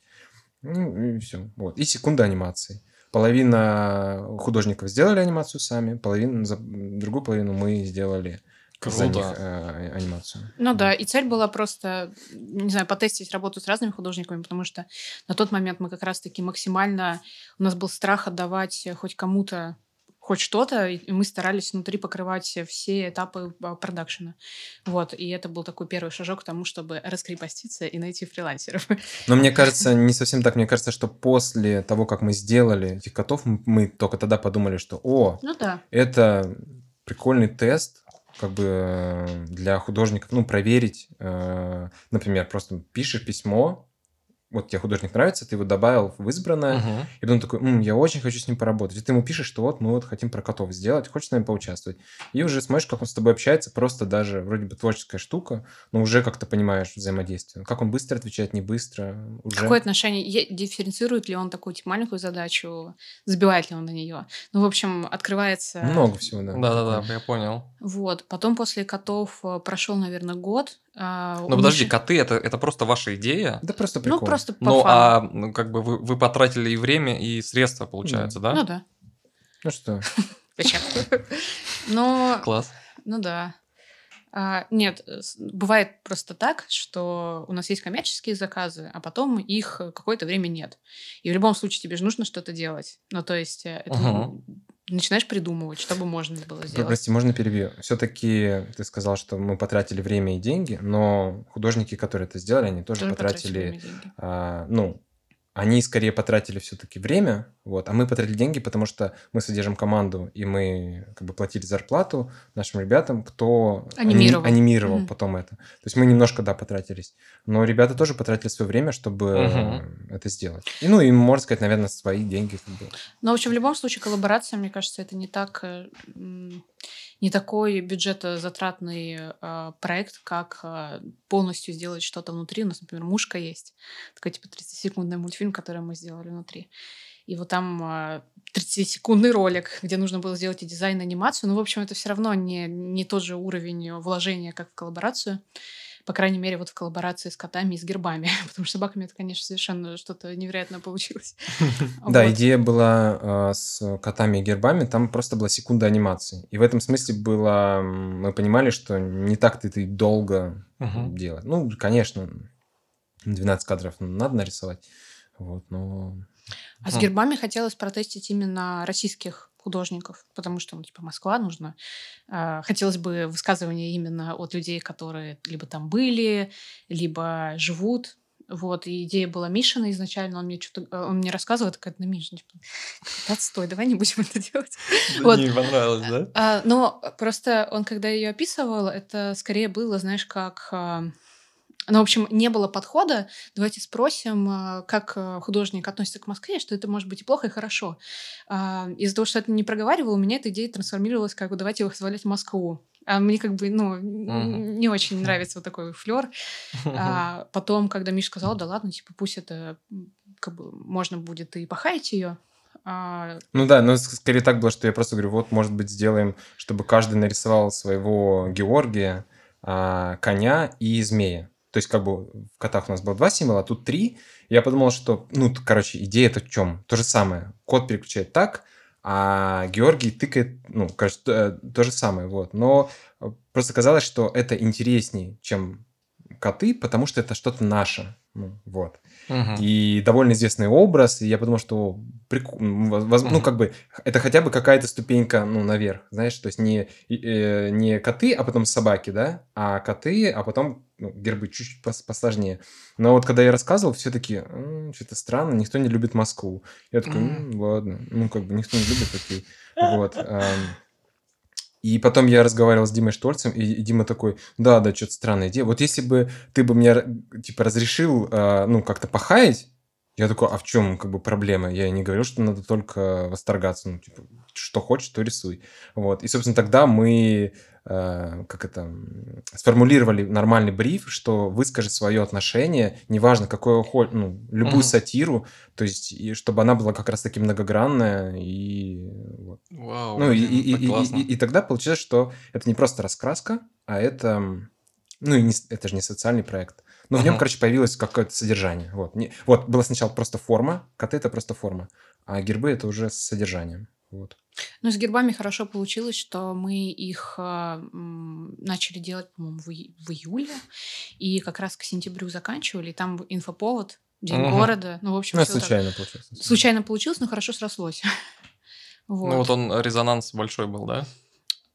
Ну, и все. Вот. И секунда анимации. Половина художников сделали анимацию сами, половину, за другую половину мы сделали за них Круто. э, анимацию. Ну да, и цель была просто, не знаю, потестить работу с разными художниками, потому что на тот момент мы как раз-таки максимально... У нас был страх отдавать хоть кому-то хоть что-то, и мы старались внутри покрывать все этапы а, продакшена. Вот, и это был такой первый шажок к тому, чтобы раскрепоститься и найти фрилансеров. Но мне кажется, не совсем так. Мне кажется, что после того, как мы сделали этих котов, мы только тогда подумали, что, о, Ну да. это прикольный тест, как бы э, для художников, ну, проверить, э, например, просто пишешь письмо, вот тебе художник нравится, ты его добавил в избранное, Мгм. и потом такой, «М, я очень хочу с ним поработать. И ты ему пишешь, что вот мы вот хотим про котов сделать, хочешь с нами поучаствовать. И уже смотришь, как он с тобой общается, просто даже вроде бы творческая штука, но уже как-то понимаешь взаимодействие. Как он быстро отвечает, не быстро. Уже... Какое отношение, дифференцирует ли он такую типа, маленькую задачу, забивает ли он на нее. Ну, в общем, открывается... Много всего, да. Да-да-да, я понял. Вот. Потом после котов э, прошел, наверное, год. Ну подожди, коты это, это просто ваша идея? Да просто прикол. Ну, просто по Ну, фану. а ну, как бы вы, вы потратили и время, и средства, получается, да? Ну да. Ну что, Зачем? Но, Класс. ну да. А, нет, бывает просто так, что у нас есть коммерческие заказы, а потом их какое-то время нет. И в любом случае тебе же нужно что-то делать. Ну, то есть э, это, Мгм. Начинаешь придумывать, что бы можно было сделать. Прости, можно перебью? Все-таки ты сказал, что мы потратили время и деньги, но художники, которые это сделали, они тоже, Тоже потратили, время и деньги. а, ну, они скорее потратили все-таки время, вот, а мы потратили деньги, потому что мы содержим команду, и мы как бы платили зарплату нашим ребятам, кто ани- Анимировал. анимировал Мгм. потом это. То есть мы немножко, да, потратились. Но ребята тоже потратили свое время, чтобы Мгм. это сделать. И, ну, и, можно сказать, наверное, свои деньги. Как бы. Но, в общем, в любом случае, коллаборация, мне кажется, это не так, э, не такой бюджетозатратный э, проект, как э, полностью сделать что-то внутри. У нас, например, «Мушка» есть. Такой, типа, 30-секундный мультфильм, который мы сделали внутри. И вот там э, 30-секундный ролик, где нужно было сделать и дизайн, и анимацию. Ну, в общем, это все равно не, не тот же уровень вложения, как в коллаборацию. По крайней мере, вот в коллаборации с котами и с гербами. Потому что с собаками это, конечно, совершенно что-то невероятное получилось. Да, идея была э, с котами и гербами, там просто была секунда анимации. И в этом смысле было, мы понимали, что не так-то это и долго делать. Ну, конечно, 12 кадров надо нарисовать, вот, но... А с Мгм. гербами хотелось протестить именно российских художников, потому что, ну, типа, Москва нужно. А, хотелось бы высказывания именно от людей, которые либо там были, либо живут. Вот, и идея была Мишина изначально, он мне что-то, он мне рассказывал, это какая-то Миша, типа, «Да отстой, давай не будем это делать. Вот. Не понравилось, да? А, но просто он, когда ее описывал, это скорее было, знаешь, как... а, Ну, в общем, не было подхода. Давайте спросим, а, как а, художник относится к Москве, что это может быть и плохо, и хорошо. А, Из-за того, что это не проговаривал, у меня эта идея трансформировалась, как бы давайте восхвалять Москву. А мне как бы, ну, Мгм. не очень нравится вот такой флер. А потом, когда Миша сказал, да ладно, типа, пусть это как бы можно будет и похаять ее. Ну да, но скорее так было, что я просто говорю, вот, может быть, сделаем, чтобы каждый нарисовал своего Георгия, а, коня и змея. То есть, как бы в котах у нас было два символа, а тут три. Я подумал, что, ну, короче, идея-то в чем? То же самое. Кот переключает так, а Георгий тыкает, ну, короче, то, то же самое, вот. Но э, просто казалось, что это интереснее, чем коты, потому что это что-то наше. Ну, вот. Мгм. И довольно известный образ, и я подумал, что м, воз- воз- ну, как бы, это хотя бы какая-то ступенька, ну, наверх, знаешь, то есть не, э, не коты, а потом собаки, да, а коты, а потом ну, гербы чуть-чуть пос- посложнее. Но вот когда я рассказывал, все таки что-то странно, никто не любит Москву. Я такой, М. «М, ладно, ну, как бы никто не любит такие. Вот. И потом я разговаривал с Димой Штольцем, и, Дима такой, да, да, что-то странная идея. Вот если бы ты бы мне, типа, разрешил, а, ну, как-то похаять, я такой, а в чем, как бы, проблема? Я не говорил, что надо только восторгаться. Ну, типа, что хочешь, то рисуй. Вот. И, собственно, тогда мы, э, как это, сформулировали нормальный бриф, что выскажи свое отношение, неважно, какое ну, любую Мгм. сатиру, то есть, и чтобы она была как раз-таки многогранная, и вот. Вау, Ну, и, блин, и- и- и- классно. и- и тогда получилось, что это не просто раскраска, а это... Ну, и не это же не социальный проект. Но в нем, короче, появилось какое-то содержание. Вот. Не, вот, была сначала просто форма, коты — это просто форма, а гербы — это уже с содержанием. Вот. Ну, с гербами хорошо получилось, что мы их м, начали делать, по-моему, в, в июле, и как раз к сентябрю заканчивали, и там инфоповод, День Мгм. города, ну, в общем, Ну, всё так. случайно получилось. Случайно получилось, но хорошо срослось. Вот. Ну вот он резонанс большой был, да?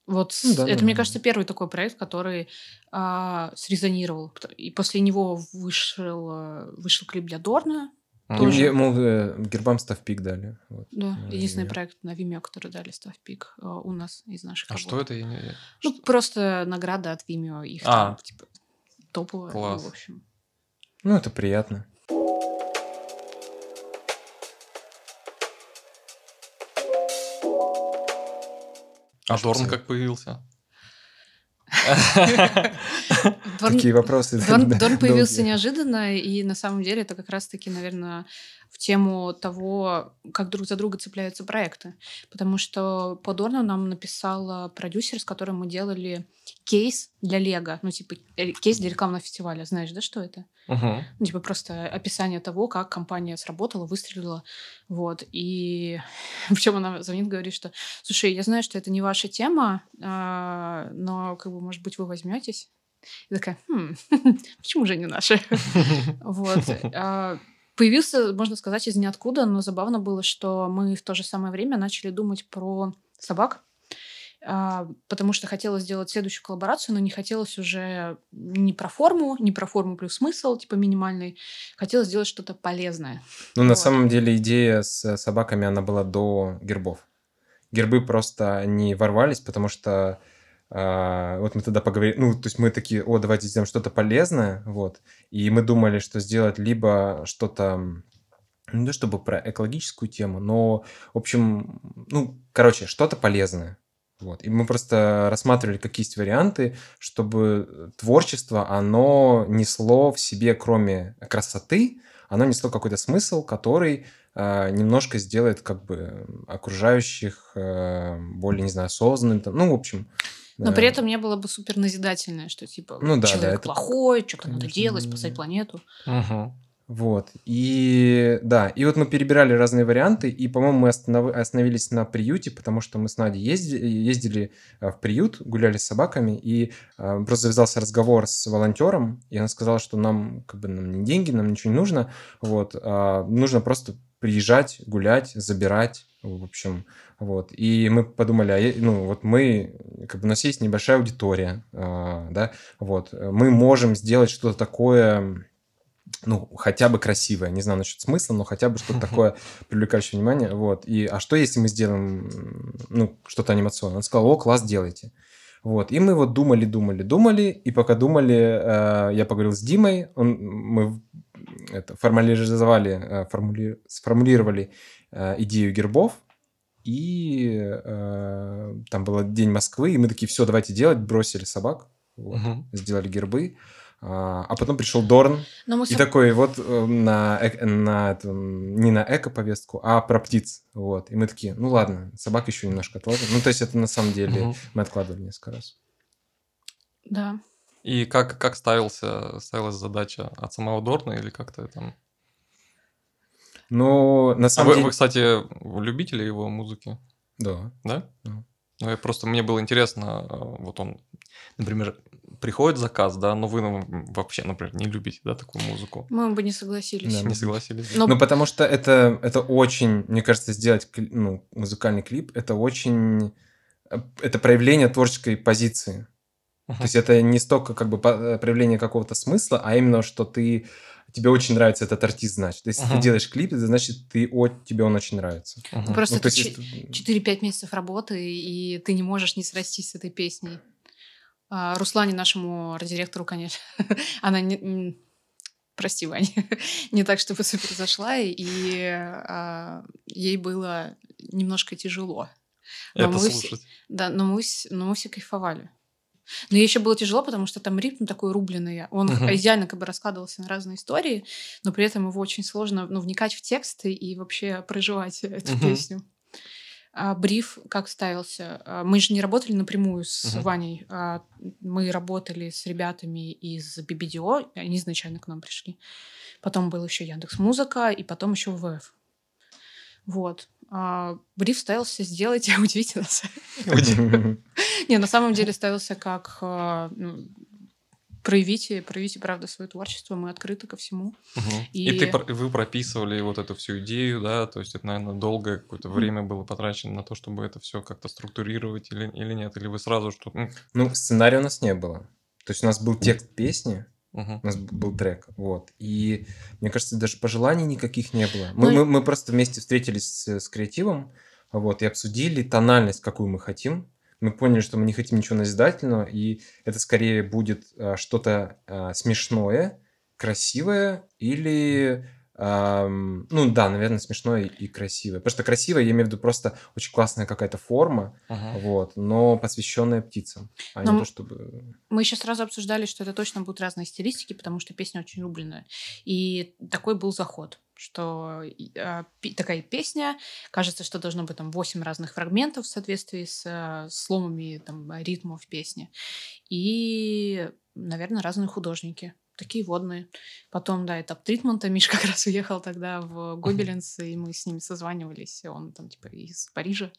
Вот Ну да, это, да, мне да. кажется, первый такой проект, который а, срезонировал. И после него вышел, а, вышел клип для Дорна. Тоже. Ему гербам став пик дали. Вот, да, единственный Vimeo. проект на Vimeo, который дали став пик, э, у нас из наших. А работ. что это? Я не... Ну, что? просто награда от Vimeo. Их а. там, типа, топовая. Ну, Класс. Ну, в общем. Ну, это приятно. А Дорн как появился? Такие вопросы. Дон, появился неожиданно, и на самом деле это как раз-таки, наверное, в тему того, как друг за друга цепляются проекты. Потому что по Дорну нам написал продюсер, с которым мы делали кейс для Лего. Ну, типа, э, кейс для рекламного фестиваля. Знаешь, да, что это? Мгм. Ну, типа, просто описание того, как компания сработала, выстрелила. Вот. И причем она звонит, говорит, что, слушай, я знаю, что это не ваша тема, а, но, как бы, может быть, вы возьметесь? Я такая, «Хм, почему же не наша? Вот. Появился, можно сказать, из ниоткуда, но забавно было, что мы в то же самое время начали думать про собак, а, потому что хотелось сделать следующую коллаборацию, но не хотелось уже не про форму, не про форму плюс смысл, типа минимальный. Хотелось сделать что-то полезное. Ну, на Вот. самом деле идея с собаками, она была до гербов. Гербы просто не ворвались, потому что а, вот мы тогда поговорили, ну, то есть мы такие, о, давайте сделаем что-то полезное, вот, и мы думали, что сделать либо что-то, ну, то чтобы про экологическую тему, но, в общем, ну, короче, что-то полезное, вот, и мы просто рассматривали, какие есть варианты, чтобы творчество, оно несло в себе, кроме красоты, оно несло какой-то смысл, который а, немножко сделает как бы окружающих э, более, не знаю, осознанными. там, Ну, в общем... Но при этом не было бы супер назидательное, что типа Ну да, да, человек это, плохой, что-то надо делать, да, спасать да. планету. Мгм. Вот. И да, и вот мы перебирали разные варианты, и, по-моему, мы останов- остановились на приюте, потому что мы с Надей ездили, ездили э, в приют, гуляли с собаками, и э, просто завязался разговор с волонтером, и она сказала, что нам как бы нам не деньги, нам ничего не нужно, вот, а нужно просто приезжать, гулять, забирать, в общем, вот. И мы подумали, а, ну, вот мы, как бы у нас есть небольшая аудитория, а, да, вот, мы можем сделать что-то такое, ну, хотя бы красивое, не знаю насчет смысла, но хотя бы что-то такое привлекающее внимание, вот. И, а что если мы сделаем, ну, что-то анимационное? Он сказал, о, класс, делайте. Вот, и мы вот думали, думали, думали, и пока думали, э, я поговорил с Димой, он, мы это, формализовали, э, формули- сформулировали э, идею гербов, и э, там был День Москвы, и мы такие, все, давайте делать, бросили собак, вот, Мгм. сделали гербы, а, а потом пришел Дорн, Но мы и такой вот э, на, на этом, не на эко-повестку, а про птиц. Вот. И мы такие, ну ладно, собак еще немножко отложим. Ну, то есть это на самом деле Мгм. мы откладывали несколько раз. Да. И как, как ставился, ставилась задача от самого Дорна или как-то там? Но на А самом вы, деле... вы, кстати, любители его музыки, Да. да? Да. Ну, я просто, мне было интересно, э, вот он, например, приходит заказ, да, но вы ну, вообще, например, не любите, да, такую музыку. Мы бы не согласились. Да. Не согласились? Но- Ну, потому что это, это очень, мне кажется, сделать кли- ну, музыкальный клип, это очень... э, Это проявление творческой позиции. Мгм. То есть это не столько как бы э, проявление какого-то смысла, а именно, что ты тебе очень нравится этот артист, значит. Если Ага. ты делаешь клип, это значит, ты, о, тебе он очень нравится. Мгм. Просто Ну, то это есть чи- это- 4-5 месяцев работы, и ты не можешь не срастись с этой песней. А, Руслане, нашему арт-директору, конечно, она не... Прости, Ваня, не так, чтобы супер зашла, и а, ей было немножко тяжело. Но Это мы все- слушать. Да, но мы, но мы все кайфовали. Но ей еще было тяжело, потому что там ритм такой рубленый. Он Мгм. идеально как бы раскладывался на разные истории, но при этом его очень сложно ну, вникать в тексты и вообще проживать эту Мгм. песню. А бриф как ставился? А, Мы же не работали напрямую с Мгм. Ваней. а Мы работали с ребятами из BBDO. Они изначально к нам пришли. Потом был еще Яндекс Музыка, и потом еще ВВФ. Вот. А бриф ставился сделать удивительно. Не, на самом деле ставился как ну, проявите, проявите, правда, свое творчество, мы открыты ко всему. Мгм. И, И- ты, про- вы прописывали вот эту всю идею, да, то есть это, наверное, долгое какое-то время было потрачено на то, чтобы это все как-то структурировать или, или нет, или вы сразу что ну, Ну, сценария у нас не было. То есть у нас был текст песни, мгм. у нас был трек, вот. И мне кажется, даже пожеланий никаких не было. Мы, Ну мы, мы просто вместе встретились с, с креативом, вот, и обсудили тональность, какую мы хотим. Мы поняли, что мы не хотим ничего назидательного, и это скорее будет а, что-то а, смешное, красивое или ам, ну да, наверное, смешное и красивое. Потому что красивое, я имею в виду просто очень классная какая-то форма, Мгм. вот, но посвященная птицам, а Но не м- то, чтобы... Мы еще сразу обсуждали, что это точно будут разные стилистики, потому что песня очень рубленная. И такой был заход, что а, пи- такая песня, кажется, что должно быть там 8 разных фрагментов в соответствии с а, сломами там, ритмов песни. И, наверное, разные художники. Такие водные. Потом, да, этап тритмента. Миш как раз уехал тогда в Гобелинс, и мы с ним созванивались. Он там типа из Парижа.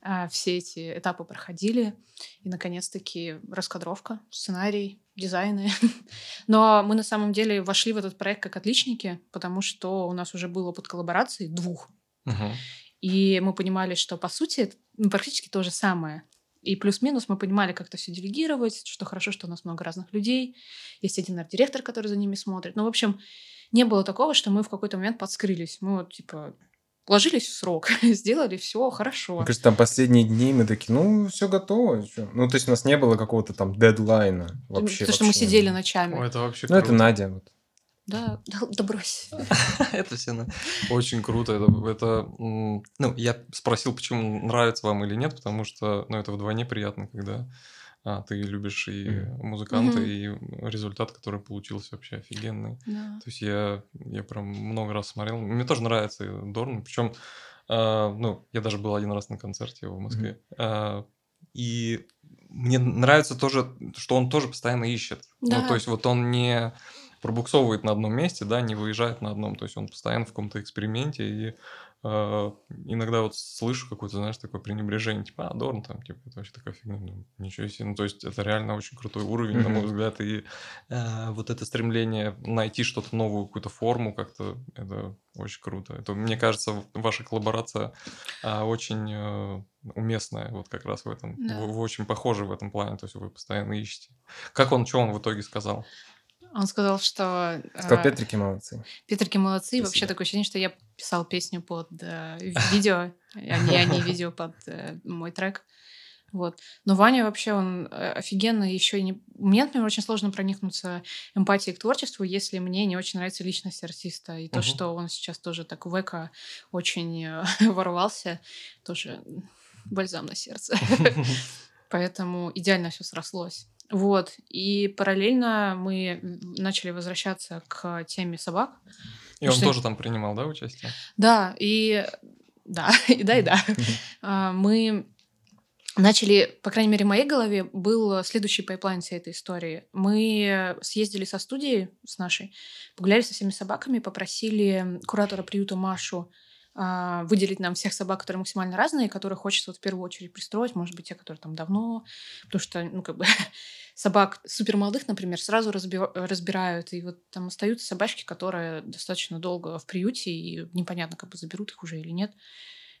А, Все эти этапы проходили. И, наконец-таки, раскадровка, сценарий, дизайны. Но мы на самом деле вошли в этот проект как отличники, потому что у нас уже был опыт коллаборации двух. Мгм. И мы понимали, что, по сути, это ну, практически то же самое. И плюс-минус мы понимали, как это все делегировать, что хорошо, что у нас много разных людей. Есть один арт-директор, который за ними смотрит. Ну, в общем, не было такого, что мы в какой-то момент подскрылись. Мы вот, типа, ложились в срок, сделали все хорошо. Мне кажется, там последние дни мы такие, ну, все готово. чё». Ну, то есть у нас не было какого-то там дедлайна вообще. Потому что мы сидели ночами. Ой, это вообще Ну, это. Надя. вот. Да, да, да брось. Это все на- очень круто. Это, это, ну, я спросил, почему нравится вам или нет, потому что, ну, это вдвойне приятно, когда а, ты любишь и музыканта, Мгм. и результат, который получился вообще офигенный. Да. То есть я, я прям много раз смотрел. Мне тоже нравится Дорн. Причем, ну, я даже был один раз на концерте его в Москве. А, и мне нравится тоже, что он тоже постоянно ищет. Да. Ну, то есть вот он не пробуксовывает на одном месте, да, не выезжает на одном. То есть он постоянно в каком-то эксперименте. И а, иногда вот слышу какое-то, знаешь, такое пренебрежение, типа, а, Дорн там, типа, это вообще такая фигня. Ну, ничего себе. Ну, то есть это реально очень крутой уровень, на мой взгляд. И а, вот это стремление найти что-то новую, какую-то форму как-то, это очень круто. Это, мне кажется, ваша коллаборация а, очень э, уместная вот как раз в этом. Да. Вы, вы очень похожи в этом плане, то есть вы постоянно ищете. Как он, что он в итоге сказал? Он сказал, что... Сказал, а, Петрики молодцы. Петрики молодцы. И Вообще Спасибо. такое ощущение, что я писал песню под э, видео, а не, а не видео под э, мой трек. Вот. Но Ваня вообще, он э, офигенно еще и не... Мне, например, очень сложно проникнуться эмпатией к творчеству, если мне не очень нравится личность артиста. И то, Мгм. что он сейчас тоже так в эко очень э, ворвался, тоже бальзам на сердце. Поэтому идеально все срослось. Вот. И параллельно мы начали возвращаться к теме собак. И он Что- тоже там принимал, да, участие? Да, и да, и да, и да. А, Мы начали, по крайней мере, в моей голове был следующий пайплайн всей этой истории. Мы съездили со студией с нашей, погуляли со всеми собаками, попросили куратора приюта Машу выделить нам всех собак, которые максимально разные, которых хочется вот в первую очередь пристроить, может быть, те, которые там давно, потому что, ну, как бы, собак супер молодых, например, сразу разби- разбирают, и вот там остаются собачки, которые достаточно долго в приюте, и непонятно, как бы заберут их уже или нет.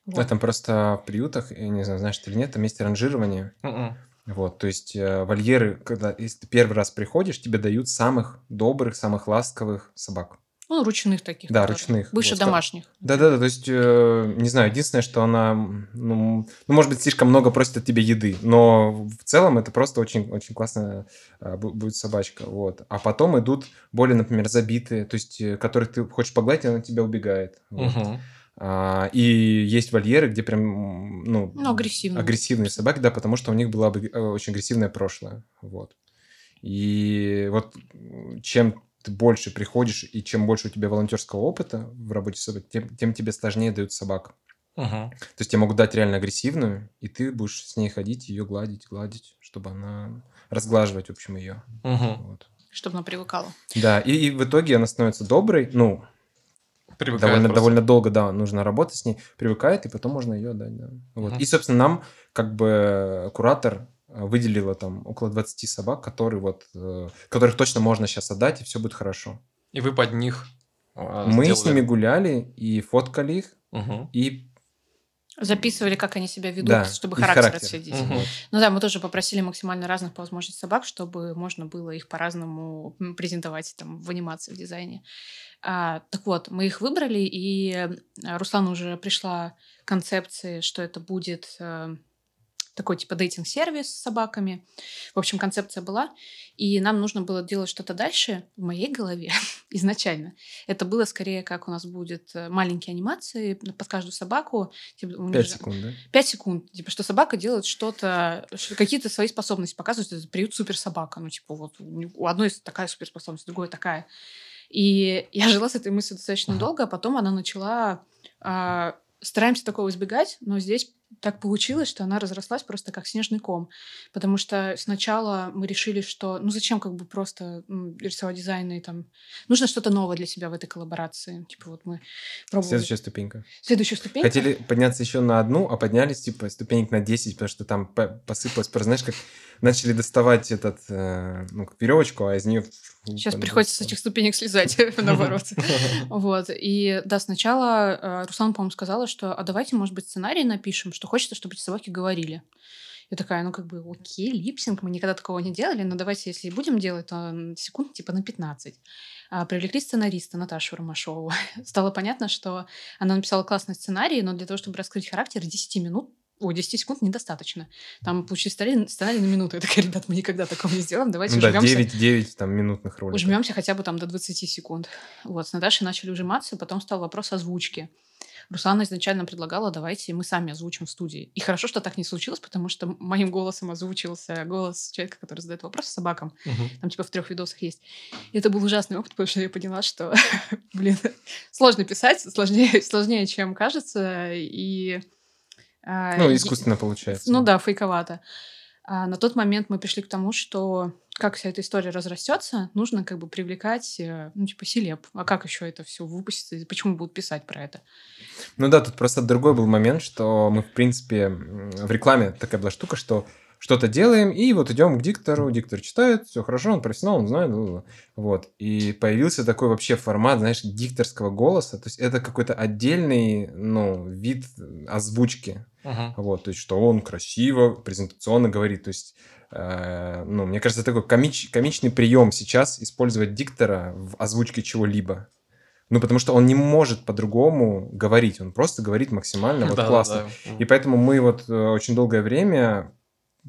Да, Вот. там просто в приютах, я не знаю, знаешь ты или нет, там есть ранжирование. Мгм. Вот, то есть э, вольеры, когда если ты первый раз приходишь, тебе дают самых добрых, самых ласковых собак. Ну, ручных таких. Да, которые- ручных. Бывших Вот, домашних. Да-да-да, то есть, э, не знаю, единственное, что она, ну, ну, может быть, слишком много просит от тебя еды, но в целом это просто очень, очень классная бу- будет собачка, вот. А потом идут более, например, забитые, то есть, э, которых ты хочешь погладить, она от тебя убегает. вот. Мгм. А, и есть вольеры, где прям, ну, Ну, агрессивные. агрессивные собаки, да, потому что у них было э, очень агрессивное прошлое, вот. И вот чем ты больше приходишь и чем больше у тебя волонтерского опыта в работе с собой, тем, тем тебе сложнее дают собак. Мгм. То есть тебе могут дать реально агрессивную, и ты будешь с ней ходить, ее гладить, гладить, чтобы она разглаживать, в общем, ее. Мгм. Вот. Чтобы она привыкала. Да, и, и в итоге она становится доброй, ну, Привыкает довольно, просто. довольно долго, да, нужно работать с ней, привыкает, и потом можно ее дать, да. Вот. Мгм. И, собственно, нам, как бы, куратор выделила там около 20 собак, которые вот, э, которых точно можно сейчас отдать, и все будет хорошо. И вы под них а, Мы с сделали- ними гуляли и фоткали их, Мгм. и Записывали, как они себя ведут, Да, чтобы характер, характер. отследить. Вот. Ну да, мы тоже попросили максимально разных по возможности собак, чтобы можно было их по-разному презентовать там, в анимации, в дизайне. А, так вот, мы их выбрали, и э, Руслану уже пришла концепция, что это будет э, такой типа дейтинг-сервис с собаками. В общем, концепция была. И нам нужно было делать что-то дальше в моей голове изначально. Это было скорее, как у нас будет э, маленькие анимации под каждую собаку. Типа, у них Пять же- секунд, да? Пять секунд. Типа, что собака делает что-то, какие-то свои способности показывает. Это приют суперсобака. Ну, типа, вот у одной такая суперспособность, у другой такая. И я жила с этой мыслью достаточно Ага. долго, а потом она начала... а, стараемся такого избегать, но здесь так получилось, что она разрослась просто как снежный ком. Потому что сначала мы решили, что ну зачем как бы просто рисовать дизайны и там... Нужно что-то новое для себя в этой коллаборации. Типа вот мы пробовали... Следующая ступенька. Следующую ступеньку. Хотели подняться еще на одну, а поднялись, типа, ступенек на 10, потому что там по- посыпалось, просто, знаешь, как начали доставать этот, э, ну, веревочку, а из нее... Сейчас приходится с этих ступенек слезать, наоборот. Вот. И да, сначала э, Руслан, по-моему, сказала, что а давайте, может быть, сценарий напишем, что хочется, чтобы эти собаки говорили. Я такая, ну как бы, окей, липсинг, мы никогда такого не делали, но давайте, если и будем делать, то секунд типа на 15. А, привлекли сценариста Наташу Ромашову. Стало понятно, что она написала классный сценарий, но для того, чтобы раскрыть характер, 10 минут Ой, 10 секунд недостаточно. Там получили сценарий, сценарий на минуту. Я такая, ребят, мы никогда такого не сделаем. Давайте Ну да, ужмемся. 9, 9 там минутных роликов. Ужмемся хотя бы там до 20 секунд. Вот, с Наташей начали ужиматься, потом стал вопрос озвучки. Руслана изначально предлагала, давайте мы сами озвучим в студии. И хорошо, что так не случилось, потому что моим голосом озвучился голос человека, который задает вопросы собакам. Мгм. Там типа в трех видосах есть. И это был ужасный опыт, потому что я поняла, что, блин, сложно писать, сложнее, сложнее, чем кажется. И... а, Ну, искусственно получается. ну да, фейковато. А на тот момент мы пришли к тому, что как вся эта история разрастется, нужно как бы привлекать, э, ну, типа, селеб. А как еще это все выпустится? И почему будут писать про это? Ну да, тут просто другой был момент, что мы, в принципе, в рекламе такая была штука, что что-то делаем, и вот идем к диктору, диктор читает, все хорошо, он профессионал, он знает, вот. И появился такой вообще формат, знаешь, дикторского голоса, то есть это какой-то отдельный, ну, вид озвучки, Мгм. вот, то есть что он красиво, презентационно говорит, то есть, э, ну, мне кажется, такой комич- комичный прием сейчас использовать диктора в озвучке чего-либо. Ну, потому что он не может по-другому говорить, он просто говорит максимально вот классно. И поэтому мы вот э, очень долгое время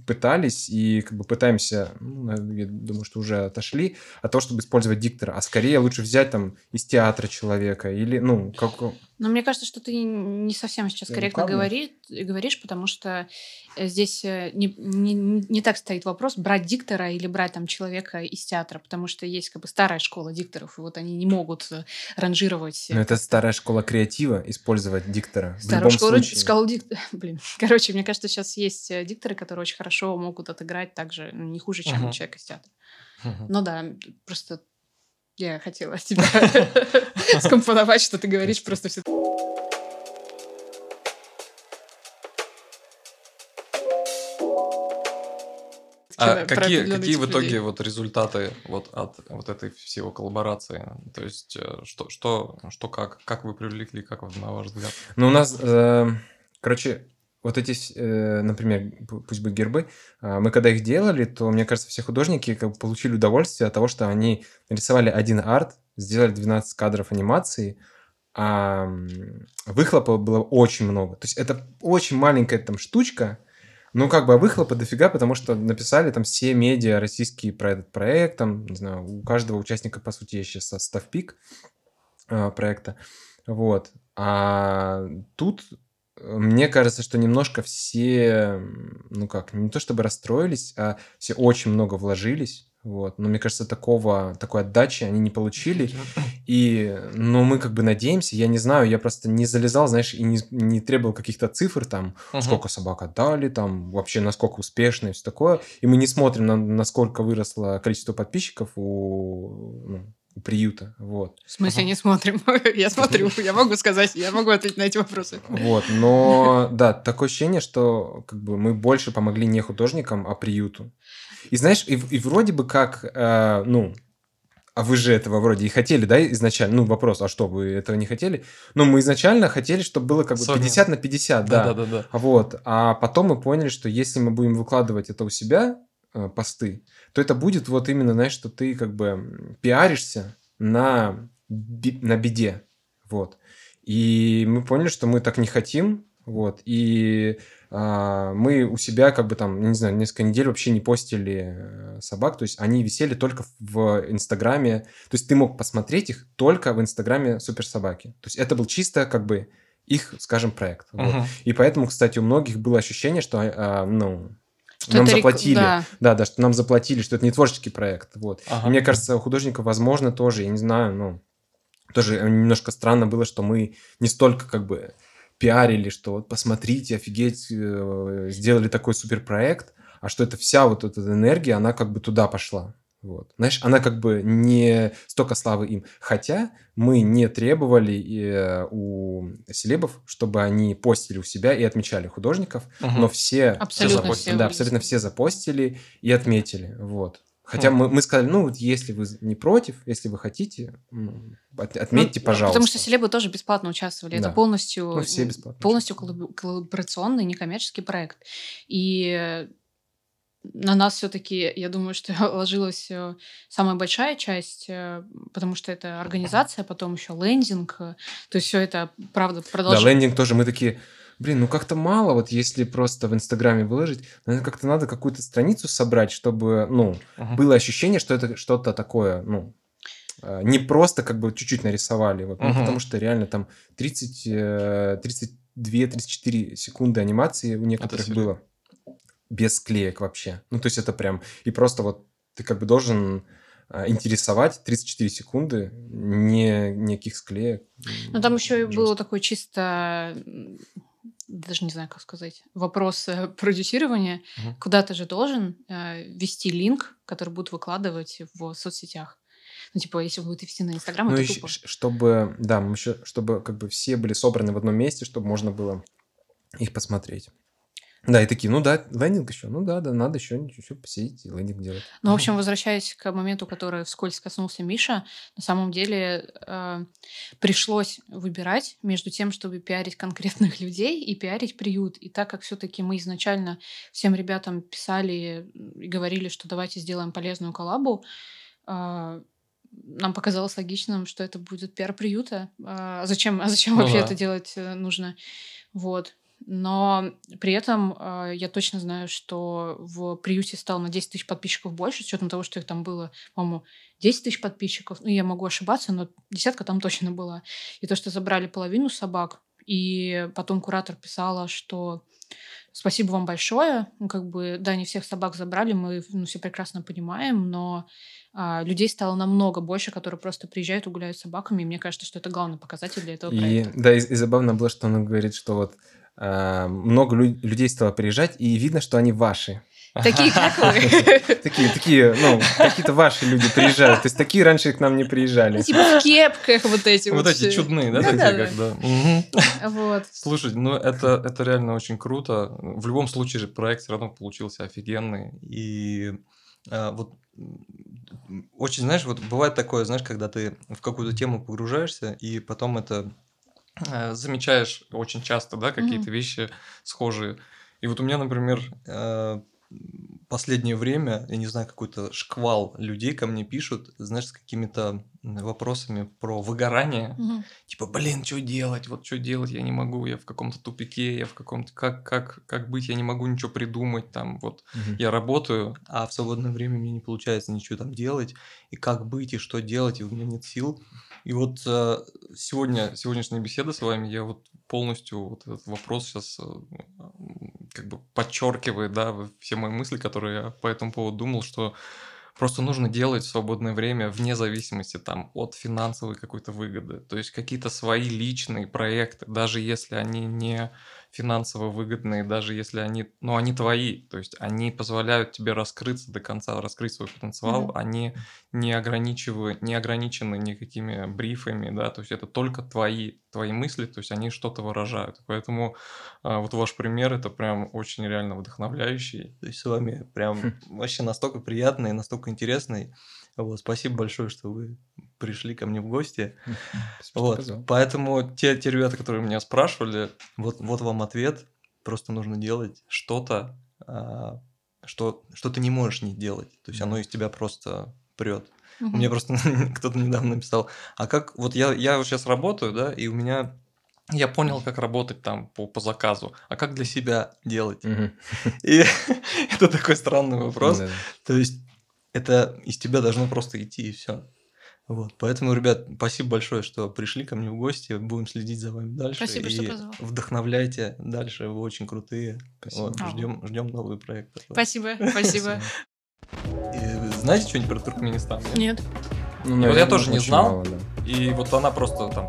пытались и как бы пытаемся, ну, я думаю, что уже отошли от того, чтобы использовать диктора, а скорее лучше взять там из театра человека или, ну, как... Но мне кажется, что ты не совсем сейчас Я корректно говори- говоришь, потому что э, здесь э, не, не, не так стоит вопрос, брать диктора или брать там человека из театра, потому что есть как бы старая школа дикторов, и вот они не могут э, ранжировать... Ну, это старая школа креатива, использовать диктора. в Старая любом школа случае. сказал диктор. Блин, короче, мне кажется, сейчас есть дикторы, которые очень хорошо могут отыграть также ну, не хуже, чем Мгм. человек из театра. Мгм. Ну да, просто я хотела тебя скомпоновать, что ты говоришь, просто все. А какие, какие в итоге вот результаты вот от вот этой всего коллаборации? То есть э, что, что, что как? Как вы привлекли, как на ваш взгляд? Ну, у нас, э, короче, вот эти, э, например, пу- пусть бы гербы, а, мы когда их делали, то, мне кажется, все художники как бы получили удовольствие от того, что они нарисовали один арт, сделали 12 кадров анимации, а выхлопа было очень много. То есть это очень маленькая там штучка, ну, как бы а выхлопа дофига, потому что написали там все медиа российские про этот проект, там, не знаю, у каждого участника, по сути, есть сейчас состав пик а, проекта. Вот. А тут мне кажется, что немножко все, ну как, не то чтобы расстроились, а все очень много вложились. Вот. Но мне кажется, такого, такой отдачи они не получили. И, ну, мы как бы надеемся, я не знаю, я просто не залезал, знаешь, и не, не требовал каких-то цифр, там, Мгм. сколько собак отдали, там, вообще насколько успешно и все такое. И мы не смотрим, на, насколько выросло количество подписчиков у, ну, приюта, вот. В смысле Ага. не смотрим? Я смотрю, я могу сказать, я могу ответить на эти вопросы. Вот, но да, такое ощущение, что как бы мы больше помогли не художникам, а приюту. И знаешь, и, и вроде бы как, э, ну, а вы же этого вроде и хотели, да, изначально? Ну, вопрос, а что, вы этого не хотели? Ну, мы изначально хотели, чтобы было как бы Совместно. 50 на 50, да. Да, да, да. А Вот, а потом мы поняли, что если мы будем выкладывать это у себя, э, посты, то это будет вот именно, знаешь, что ты как бы пиаришься на, на беде, вот. И мы поняли, что мы так не хотим, Вот. И а, мы у себя как бы там, не знаю, несколько недель вообще не постили э, собак. То есть они висели только в Инстаграме. То есть ты мог посмотреть их только в Инстаграме суперсобаки. То есть это был чисто как бы их, скажем, проект. Вот. Мгм. И поэтому, кстати, у многих было ощущение, что, а, ну, Что нам это рек- заплатили. да. Да, да, что нам заплатили, что это не творческий проект. Вот. Ага. И мне кажется, у художников, возможно, тоже, я не знаю, ну, тоже немножко странно было, что мы не столько как бы пиарили, что вот посмотрите, офигеть, э, сделали такой суперпроект, а что это вся вот эта энергия, она как бы туда пошла. Вот. Знаешь, она как бы не столько славы им. Хотя мы не требовали э, у селебов, чтобы они постили у себя и отмечали художников, Мгм. но все... Абсолютно запостили. все. Да, абсолютно все запостили и отметили. Вот. Хотя мы, мы сказали, ну, вот если вы не против, если вы хотите, от- отметьте, Ну, пожалуйста. Потому что селебы тоже бесплатно участвовали. Это Да. полностью, Ну, все бесплатно полностью коллаб- коллаборационный, некоммерческий проект. И на нас все-таки, я думаю, что ложилась э, самая большая часть, э, потому что это организация, потом еще лендинг. э, То есть все это, правда, Да, продолжается. лендинг тоже мы такие, блин, ну как-то мало, вот если просто в Инстаграме выложить, наверное, как-то надо какую-то страницу собрать, чтобы, ну, Мгм. было ощущение, что это что-то такое, ну, не просто как бы чуть-чуть нарисовали, вот, ну, потому что реально там 30, э, 32-34 секунды анимации у некоторых было без склеек вообще. Ну, то есть это прям, и просто вот ты как бы должен э, интересовать 34 секунды, не никаких склеек. Но там еще и было такое чисто, даже не знаю, как сказать, вопрос э, продюсирования. Мгм. Куда ты же должен э, ввести линк, который будут выкладывать в соцсетях. Ну, типа, если будет вести на Инстаграм, Ну, это ещё- тупо. чтобы, да, еще, чтобы как бы все были собраны в одном месте, чтобы можно было их посмотреть. Да, и такие, ну да, лендинг еще, ну да, да, надо еще, еще посидеть и лендинг делать. Ну, в общем, возвращаясь к моменту, который вскользь коснулся Миша, на самом деле э, пришлось выбирать между тем, чтобы пиарить конкретных людей и пиарить приют. И так как все-таки мы изначально всем ребятам писали и говорили, что давайте сделаем полезную коллабу, э, нам показалось логичным, что это будет пиар приюта. А зачем, а зачем Ну вообще да. это делать э, нужно? Вот. Но при этом э, я точно знаю, что в приюте стало на 10 тысяч подписчиков больше, с учетом того, что их там было, по-моему, 10 тысяч подписчиков. Ну, я могу ошибаться, но десятка там точно была. И то, что забрали половину собак, и потом куратор писала, что спасибо вам большое. Ну, как бы, да, не всех собак забрали, мы ну, все прекрасно понимаем, но а, людей стало намного больше, которые просто приезжают и гуляют с собаками. И мне кажется, что это главный показатель для этого И, проекта. да, и, и забавно было, что он говорит, что вот много лю- людей стало приезжать, и видно, что они ваши. Такие, как вы. Такие, такие, ну, какие-то ваши люди приезжают. То есть такие раньше к нам не приезжали. Ну, Типа в кепках вот эти Вот эти все. чудные, да, такие, когда... Мгм. Вот. Слушай, ну это, это реально очень круто. В любом случае же проект все равно получился офигенный. И а, вот очень, знаешь, вот бывает такое, знаешь, когда ты в какую-то тему погружаешься, и потом это э, замечаешь очень часто, да, какие-то вещи схожие. И вот у меня, например, э, последнее время, я не знаю, какой-то шквал людей ко мне пишут, знаешь, с какими-то вопросами про выгорание. Мгм. Типа, блин, что делать? Вот что делать? Я не могу, я в каком-то тупике, я в каком-то... Как, как, как быть? Я не могу ничего придумать. Там вот Мгм. я работаю, а в свободное время мне не получается ничего там делать. И как быть, и что делать, и у меня нет сил. И вот э, сегодня, сегодняшняя беседа с вами, я вот полностью вот этот вопрос сейчас как бы подчеркивает, да, все мои мысли, которые я по этому поводу думал, что просто нужно делать в свободное время вне зависимости там от финансовой какой-то выгоды. То есть какие-то свои личные проекты, даже если они не финансово выгодные, даже если они, ну, они твои, то есть они позволяют тебе раскрыться до конца, раскрыть свой потенциал, Мгм. они не ограничивают, не ограничены никакими брифами, да, то есть это только твои, твои мысли, то есть они что-то выражают. Поэтому а, вот ваш пример это прям очень реально вдохновляющий. То есть с вами прям вообще настолько приятный, настолько интересный. Вот, спасибо большое, что вы пришли ко мне в гости. Спасибо, Вот, позвал. поэтому те, те ребята, которые меня спрашивали, вот, вот вам ответ. Просто нужно делать что-то, а, что, что ты не можешь не делать. То есть оно из тебя просто прет. Мгм. Мне просто кто-то недавно написал, а как, вот я, я вот сейчас работаю, да, и у меня я понял, как работать там по, по заказу, а как для себя делать? Мгм. И это такой странный вопрос. Да. То есть это из тебя должно просто идти и все. Вот, поэтому, ребят, спасибо большое, что пришли ко мне в гости. Будем следить за вами дальше. Спасибо, и что позвал. Вдохновляйте дальше, вы очень крутые. Спасибо. Вот, ждем, ждем новые проекты. Спасибо, спасибо. И знаете что-нибудь про Туркменистан? нет? Нет. Ну, Вот я наверное, тоже не знал. мало, да. И вот она просто там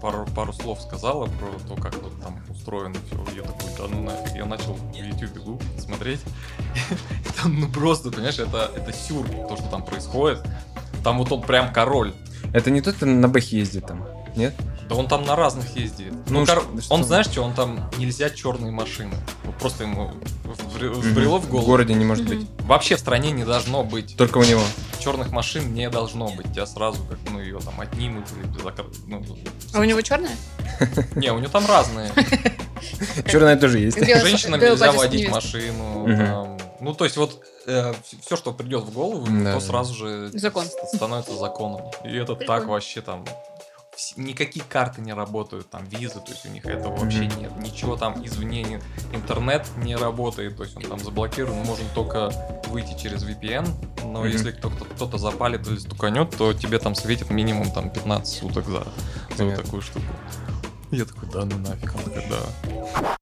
пару, пару слов сказала про то, как тут там устроено все. Я такой, да ну нафиг. Я начал в YouTube гуглить, смотреть. Там, ну просто, понимаешь, это, это сюр, то, что там происходит. Там вот он прям король. Это не тот, кто на бэхе ездит там, нет? Да он там на разных ездит. Ну, Ну, кор- что- что- он, знаешь что, он там нельзя черные машины. Просто ему взбрело в В голову. городе не может быть. Вообще в стране не должно быть. Только у него. Черных машин не должно быть. Тебя сразу как, ну, ее там отнимут или закр- ну, А у него черная? Не, у него там разные. Черная тоже есть. Женщинам нельзя водить машину. Ну, то есть вот все, что придет в голову, Да, то да. сразу же Закон. становится законом. И это так вообще там... Никакие карты не работают, там визы, то есть у них этого вообще нет. Ничего там извне, не- интернет не работает, то есть он там заблокирован, можно только выйти через VPN, но Мгм. если кто-то, кто-то запалит или стуканет, то тебе там светит минимум там 15 суток за, за вот такую штуку. Я такой, да ну нафиг, она такая, да.